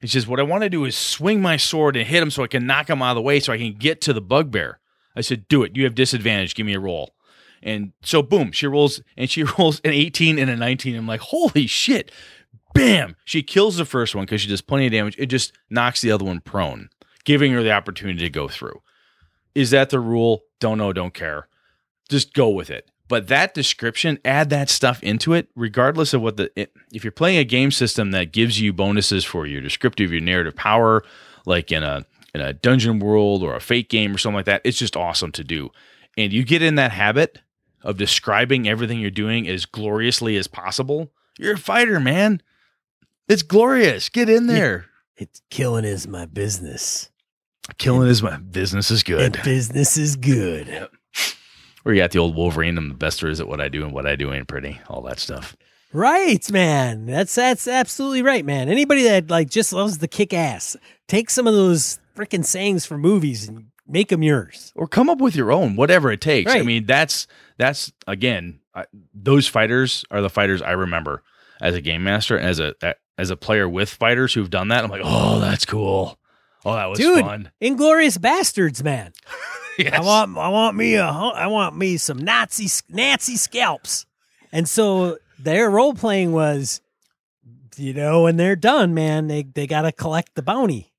He says, What I want to do is swing my sword and hit him so I can knock him out of the way so I can get to the bugbear. I said, Do it. You have disadvantage. Give me a roll. And so, boom, she rolls and she rolls an 18 and a 19. I'm like, Holy shit bam, she kills the first one because she does plenty of damage. It just knocks the other one prone, giving her the opportunity to go through. Is that the rule? Don't know, don't care. Just go with it. But that description, add that stuff into it, regardless of what the. It, if you're playing a game system that gives you bonuses for your descriptive, your narrative power, like in a in a dungeon world or a Fate game or something like that, it's just awesome to do. And you get in that habit of describing everything you're doing as gloriously as possible. You're a fighter, man. It's glorious. Get in there. It's killing is my business. Killing is my business is good. And business is good. Or you got the old Wolverine. I'm the best there is at what I do, and what I do ain't pretty. All that stuff. Right, man. That's that's absolutely right, man. Anybody that like just loves the kick ass, take some of those freaking sayings from movies and make them yours. or come up with your own, whatever it takes. I mean, that's that's again, I, those fighters are the fighters I remember as a game master, and as a as a player with fighters who've done that. I'm like, oh, that's cool. Oh, that was Dude, fun. Inglourious Basterds, man. Yes. I want I want me a I want me some Nazi Nazi scalps. And so their role playing was you know, when they're done, man, they they got to collect the bounty.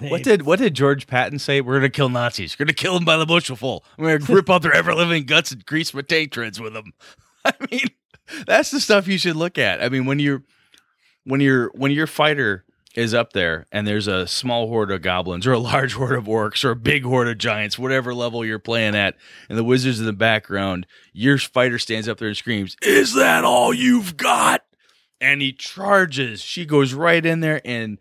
What did what did George Patton say? We're gonna kill Nazis. We're gonna kill them by the bushel. Full. We're gonna rip out their ever living guts and grease my tank treads with them. I mean, that's the stuff you should look at. I mean, when you're when you're when your fighter is up there and there's a small horde of goblins or a large horde of orcs or a big horde of giants, whatever level you're playing at, and the wizards in the background, your fighter stands up there and screams, "Is that all you've got?" And he charges. She goes right in there and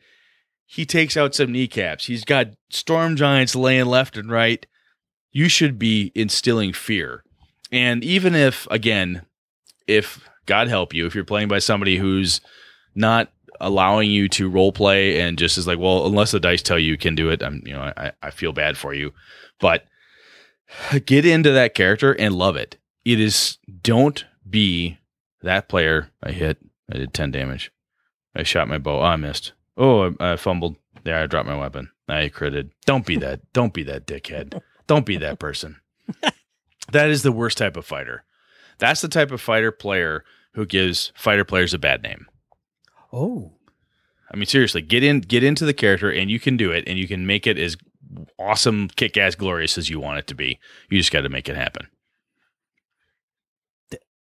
he takes out some kneecaps. He's got storm giants laying left and right. You should be instilling fear. And even if, again, if God help you, if you're playing by somebody who's not allowing you to role play and just is like, well, unless the dice tell you you can do it, I'm, you know, I, I feel bad for you. But get into that character and love it. It is, don't be that player. I hit, I did 10 damage. I shot my bow. Oh, I missed. Oh, I, I fumbled. There, I dropped my weapon. I critted. Don't be that. Don't be that dickhead. Don't be that person. that is the worst type of fighter. That's the type of fighter player who gives fighter players a bad name. Oh. I mean, seriously, get in, get into the character, and you can do it, and you can make it as awesome, kick-ass, glorious as you want it to be. You just got to make it happen.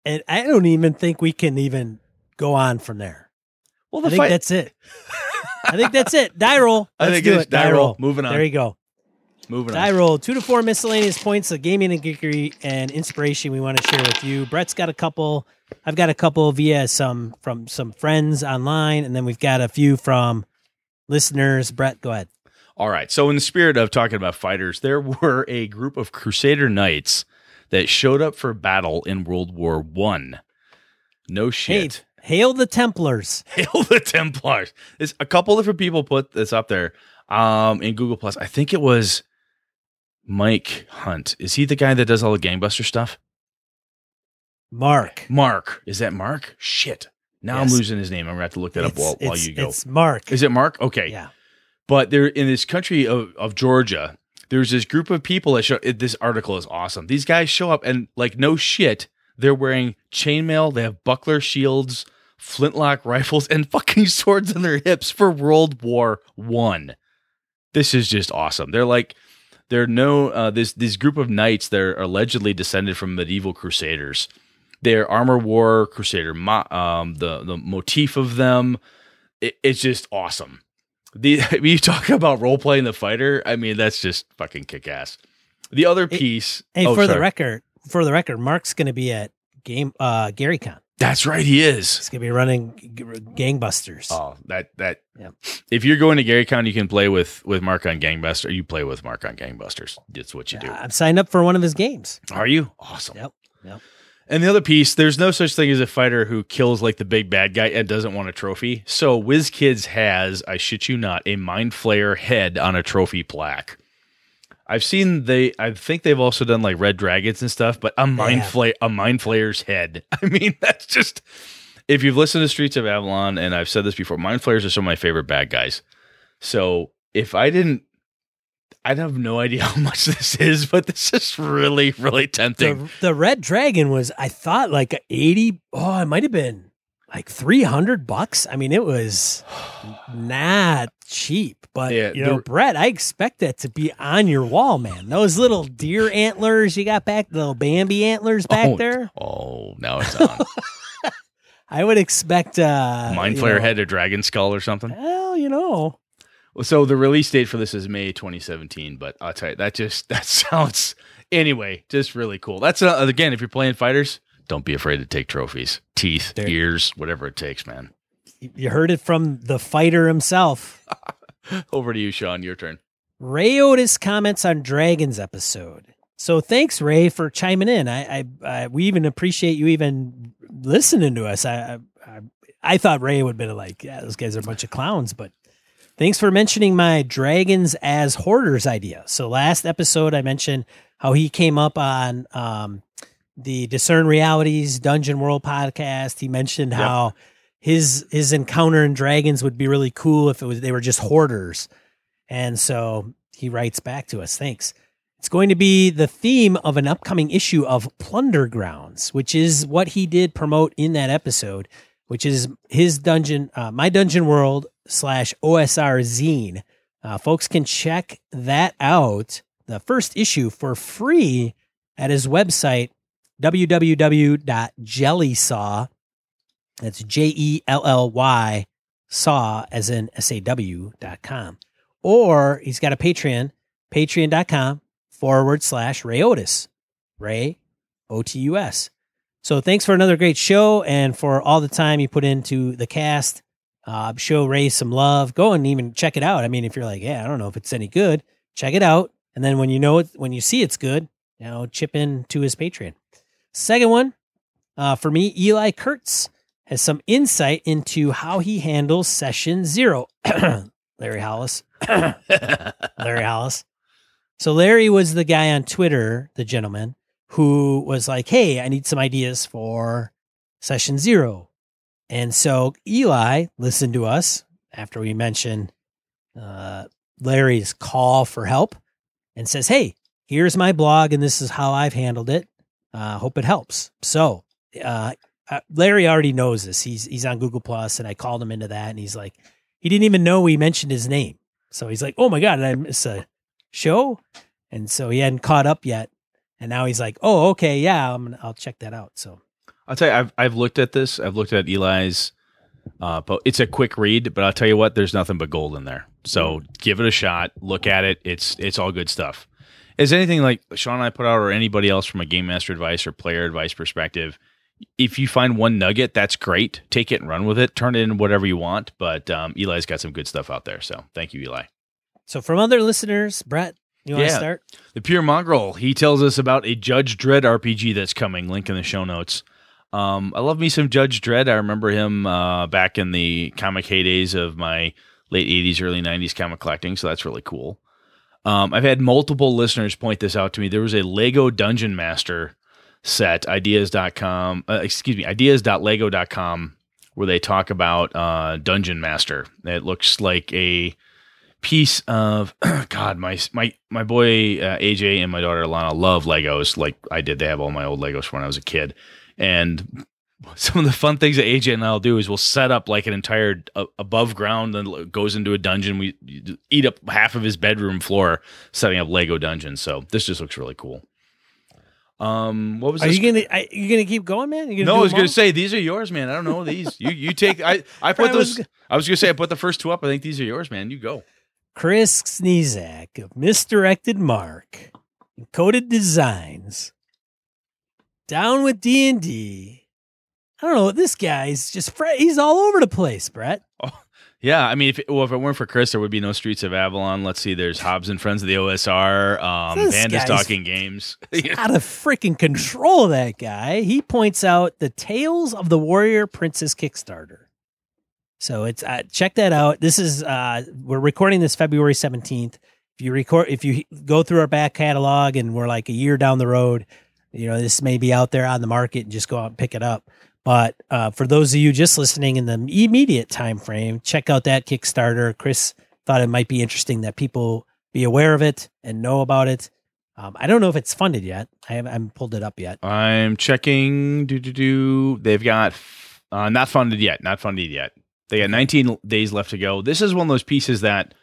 And I don't even think we can even go on from there. Well, I think that's it. I think that's it. Die roll. I Let's think do it is. it. Die roll. Moving on. There you go. moving Die on. Die roll. Two to four miscellaneous points of gaming and geekery and inspiration we want to share with you. Brett's got a couple. I've got a couple via some from some friends online, and then we've got a few from listeners. Brett, go ahead. All right. So, in the spirit of talking about fighters, there were a group of Crusader knights that showed up for battle in World War One. No shit. Hey, hail the Templars. Hail the Templars. There's a couple different people put this up there um, in Google Plus. I think it was Mike Hunt. Is he the guy that does all the gangbuster stuff? Mark. Mark. Is that Mark? Shit. Now Yes. I'm losing his name. I'm gonna have to look that up while, while you go. It's Mark. Is it Mark? Okay. Yeah. But they're in this country of, of Georgia. There's this group of people that show. It, this article is awesome. These guys show up and like no shit, they're wearing chainmail. They have buckler shields, flintlock rifles, and fucking swords on their hips for World War One. This is just awesome. They're like they're no uh, this this group of knights. They're allegedly descended from medieval crusaders. Their armor war crusader, mo- um, the the motif of them, it, it's just awesome. The I mean, you talk about role playing the fighter. I mean, that's just fucking kick ass. The other piece. Hey, oh, for the record, for the record, Mark's going to be at game uh GaryCon. that's right. He is. He's going to be running g- gangbusters. Oh, that that. Yep. If you're going to GaryCon, you can play with with Mark on Gangbuster. You play with Mark on Gangbusters. That's what you do. I'm signed up for one of his games. Are you awesome? Yep. Yep. And the other piece, there's no such thing as a fighter who kills like the big bad guy and doesn't want a trophy. So WizKids has, I shit you not, a Mind Flayer head on a trophy plaque. I've seen they I think they've also done like red dragons and stuff, but a mind have. flay a mind flayer's head. I mean, that's just if you've listened to Streets of Avalon, and I've said this before, mind flayers are some of my favorite bad guys. So if I didn't I'd have no idea how much this is, but this is really, really tempting. The, the red dragon was, I thought, like 80. Oh, it might have been like 300 bucks. I mean, it was not cheap, but Yeah, you know, the- Brett, I expect that to be on your wall, man. Those little deer antlers you got back, the little Bambi antlers back oh, there. Oh, now it's on. I would expect, uh, Mind you Flayer know, head or dragon skull or something. Well, you know, So the release date for this is May 2017, but I'll tell you that just that sounds anyway just really cool. That's uh, again, if you're playing fighters, don't be afraid to take trophies, teeth, There- ears, whatever it takes, man. you heard it from the fighter himself. Over to you, Sean. Your turn. Ray Otus comments on Dragons episode. So thanks, Ray, for chiming in. I, I, I we even appreciate you even listening to us. I I, I thought Ray would have been like, yeah, those guys are a bunch of clowns, but thanks for mentioning my dragons as hoarders idea. So last episode I mentioned how he came up on um, the Discern Realities Dungeon World podcast. He mentioned yep. how his his encounter in dragons would be really cool if it was they were just hoarders. And so he writes back to us, thanks. It's going to be the theme of an upcoming issue of Plundergrounds, which is what he did promote in that episode, which is his dungeon, uh, my dungeon world slash OSR zine. Uh, folks can check that out, the first issue for free at his website, www.jellysaw. That's J E L L Y saw as in S A W dot com. Or he's got a Patreon, patreon.com forward slash Ray Otus. Ray O T U S. So thanks for another great show and for all the time you put into the cast. Uh, show Ray some love. Go and even check it out. I mean, if you're like, yeah, I don't know if it's any good, check it out. And then when you know it, when you see it's good, you know, chip in to his Patreon. Second one, uh, for me, Eli Kurtz has some insight into how he handles session zero. Larry Hollis. Larry Hollis. So Larry was the guy on Twitter, the gentleman who was like, "Hey, I need some ideas for session zero. And so Eli listened to us after we mentioned uh, Larry's call for help and says, "Hey, here's my blog, and this is how I've handled it. Uh, hope it helps." So uh, uh Larry already knows this. He's he's on Google Plus, and I called him into that, and he's like, he didn't even know we mentioned his name. So he's like, "Oh my god, I miss a show, and so he hadn't caught up yet. And now he's like, "Oh, okay, yeah, I'm gonna, I'll check that out." So I'll tell you, I've I've looked at this. I've looked at Eli's. Uh, but it's a quick read, but I'll tell you what, there's nothing but gold in there. So give it a shot. Look at it. It's it's all good stuff. Is anything like Sean and I put out, or anybody else from a game master advice or player advice perspective? If you find one nugget, that's great. Take it and run with it. Turn it in whatever you want. But um, Eli's got some good stuff out there. So thank you, Eli. So from other listeners, Brett, you want to start? The Pure Mongrel. He tells us about a Judge Dredd RPG that's coming. Link in the show notes. Um, I love me some Judge Dredd. I remember him uh, back in the comic heydays of my late 80s, early 90s comic collecting. So that's really cool. Um, I've had multiple listeners point this out to me. There was a Lego Dungeon Master set, ideas.com, uh, excuse me, ideas.lego.com, where they talk about uh, Dungeon Master. It looks like a piece of God, my my my boy uh, AJ and my daughter Alana love Legos like I did. They have all my old Legos from when I was a kid, and some of the fun things that AJ and I'll do is we'll set up like an entire uh, above ground that goes into a dungeon. We eat up half of his bedroom floor setting up Lego dungeons. So this just looks really cool. Um, what was? Are this? you gonna? Are you gonna keep going, man? no, I was gonna say these are yours, man. I don't know these. you you take. I I put those. I was gonna say I put the first two up. I think these are yours, man. You go. Chris Sniezak of Misdirected Mark, Encoded Designs, down with D and D. I don't know. What this guy's just he's all over the place, Brett. Oh, yeah, I mean, if it, well, if it weren't for Chris, there would be no Streets of Avalon. Let's see, there's Hobbs and Friends of the OSR, um, Bandits Talking Games. out of freaking control, that guy. He points out the Tales of the Warrior Princess Kickstarter. So it's uh, check that out. This is uh, we're recording this February seventeenth. If you record, if you go through our back catalog and we're like a year down the road, you know this may be out there on the market and just go out and pick it up. But uh, for those of you just listening in the immediate time frame, check out that Kickstarter. Chris thought it might be interesting that people be aware of it and know about it. Um, I don't know if it's funded yet. I haven't, I haven't pulled it up yet. I'm checking. Do do do. They've got uh, not funded yet. Not funded yet. They got 19 days left to go. This is one of those pieces that,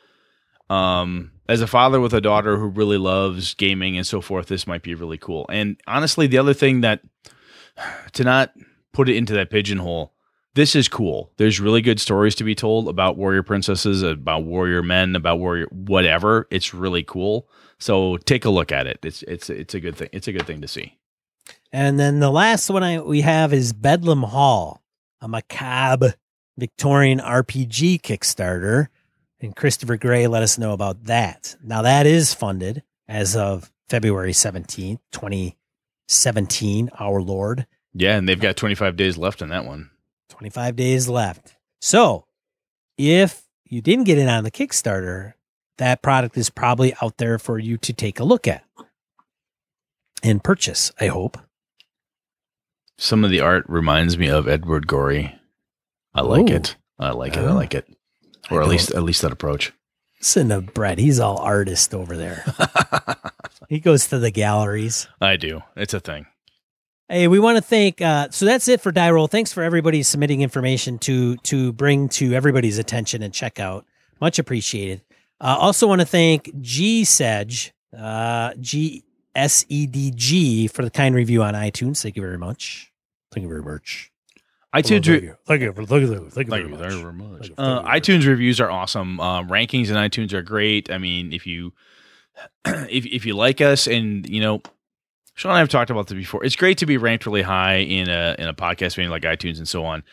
um, as a father with a daughter who really loves gaming and so forth, this might be really cool. And honestly, the other thing that to not put it into that pigeonhole, this is cool. There's really good stories to be told about warrior princesses, about warrior men, about warrior whatever. It's really cool. So take a look at it. It's it's it's a good thing. It's a good thing to see. And then the last one I, we have is Bedlam Hall, a macabre Victorian RPG Kickstarter. And Christopher Gray let us know about that. Now, that is funded as of February 17th, 2017, our Lord. Yeah, and they've got 25 days left on that one. 25 days left. So if you didn't get in on the Kickstarter, that product is probably out there for you to take a look at and purchase, I hope. Some of the art reminds me of Edward Gorey. I like Ooh. it. I like it. I Oh. like it. Or at least at least that approach. Listen to Brett. He's all artist over there. he goes to the galleries. I do. It's a thing. Hey, we want to thank. Uh, so that's it for Die Roll. Thanks for everybody submitting information to to bring to everybody's attention and check out. Much appreciated. Uh, also want to thank G Sedge, uh, G S E D G, for the kind review on iTunes. Thank you very much. Thank you very much. iTunes thank you. Thank you. Thank you. Thank you, very much. very much. Thank Uh, thank iTunes reviews are awesome. Uh, rankings in iTunes are great. I mean, if you if if you like us, and you know, Sean and I have talked about this before. It's great to be ranked really high in a in a podcast meeting like iTunes and so on.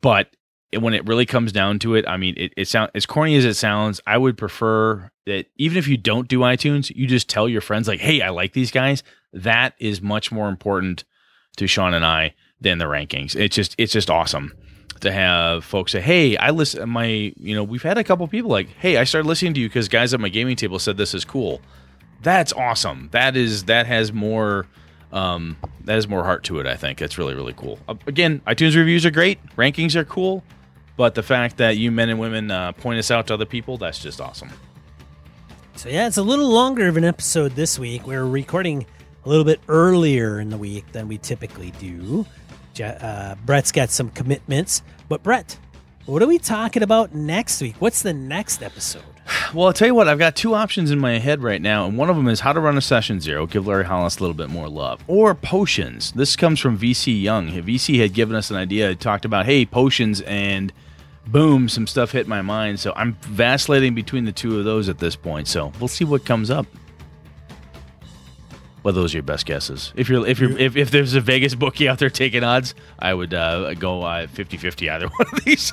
But when it really comes down to it, I mean, it, it sounds as corny as it sounds. I would prefer that even if you don't do iTunes, you just tell your friends like, "Hey, I like these guys." That is much more important to Sean and I than the rankings. It's just it's just awesome to have folks say, "Hey, I listen." My you know we've had a couple people like, "Hey, I started listening to you because guys at my gaming table said this is cool." That's awesome. That is that has more um, that has more heart to it. I think that's really really cool. Uh, again, iTunes reviews are great, rankings are cool, but the fact that you men and women uh, point us out to other people, that's just awesome. So yeah, it's a little longer of an episode this week. We're recording a little bit earlier in the week than we typically do. Uh, Brett's got some commitments, but Brett, what are we talking about next week? What's the next episode? Well, I'll tell you what, I've got two options in my head right now, and one of them is how to run a session zero, give Larry Hollis a little bit more love, or potions. This comes from VC Young. VC had given us an idea, talked about, hey, potions, and boom, some stuff hit my mind. So I'm vacillating between the two of those at this point. So we'll see what comes up. Well, those are your best guesses. If you're if you're if, if there's a Vegas bookie out there taking odds, I would uh, go uh, 50-50 either one of these.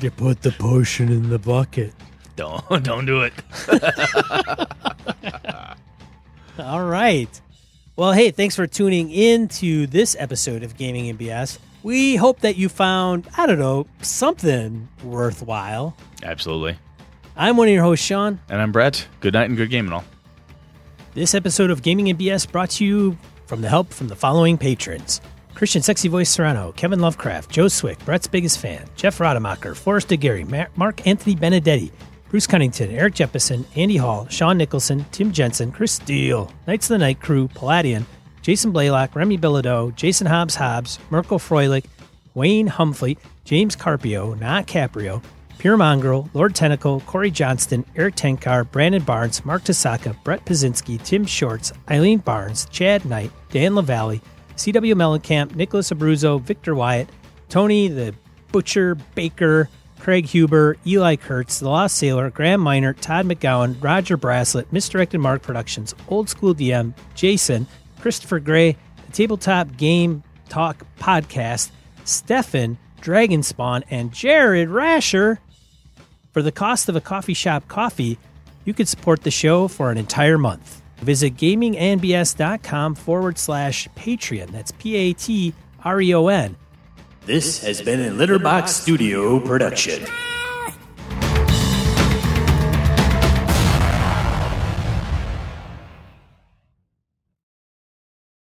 You put the potion in the bucket. Don't don't do it. All right. Well, hey, thanks for tuning in to this episode of Gaming and BS. We hope that you found, I don't know, something worthwhile. Absolutely. I'm one of your hosts, Sean. And I'm Brett. Good night and good game and all. This episode of Gaming and BS brought to you from the help from the following patrons Christian Sexy Voice Serrano, Kevin Lovecraft, Joe Swick, Brett's biggest fan, Jeff Rademacher, Forrest DeGary, Ma- Mark Anthony Benedetti, Bruce Cunnington, Eric Jeppesen, Andy Hall, Sean Nicholson, Tim Jensen, Chris Steele, Knights of the Night Crew, Palladian, Jason Blaylock, Remy Bilodeau, Jason Hobbs Hobbs, Merkel Froelich, Wayne Humphley, James Carpio, Not Caprio, Pure Mongrel, Lord Tentacle, Corey Johnston, Eric Tenkar, Brandon Barnes, Mark Tasaka, Brett Pazinski, Tim Shorts, Eileen Barnes, Chad Knight, Dan LaValle, CW Mellencamp, Nicholas Abruzzo, Victor Wyatt, Tony the Butcher, Baker, Craig Huber, Eli Kurtz, The Lost Sailor, Graham Miner, Todd McGowan, Roger Braslett, Misdirected Mark Productions, Old School DM, Jason, Christopher Gray, the Tabletop Game Talk Podcast, Stefan, Dragon Spawn, and Jared Rasher. For the cost of a coffee shop coffee, you could support the show for an entire month. Visit gamingandbs.com forward slash Patreon. That's P A T R E O N. This has been a Litterbox Studio production.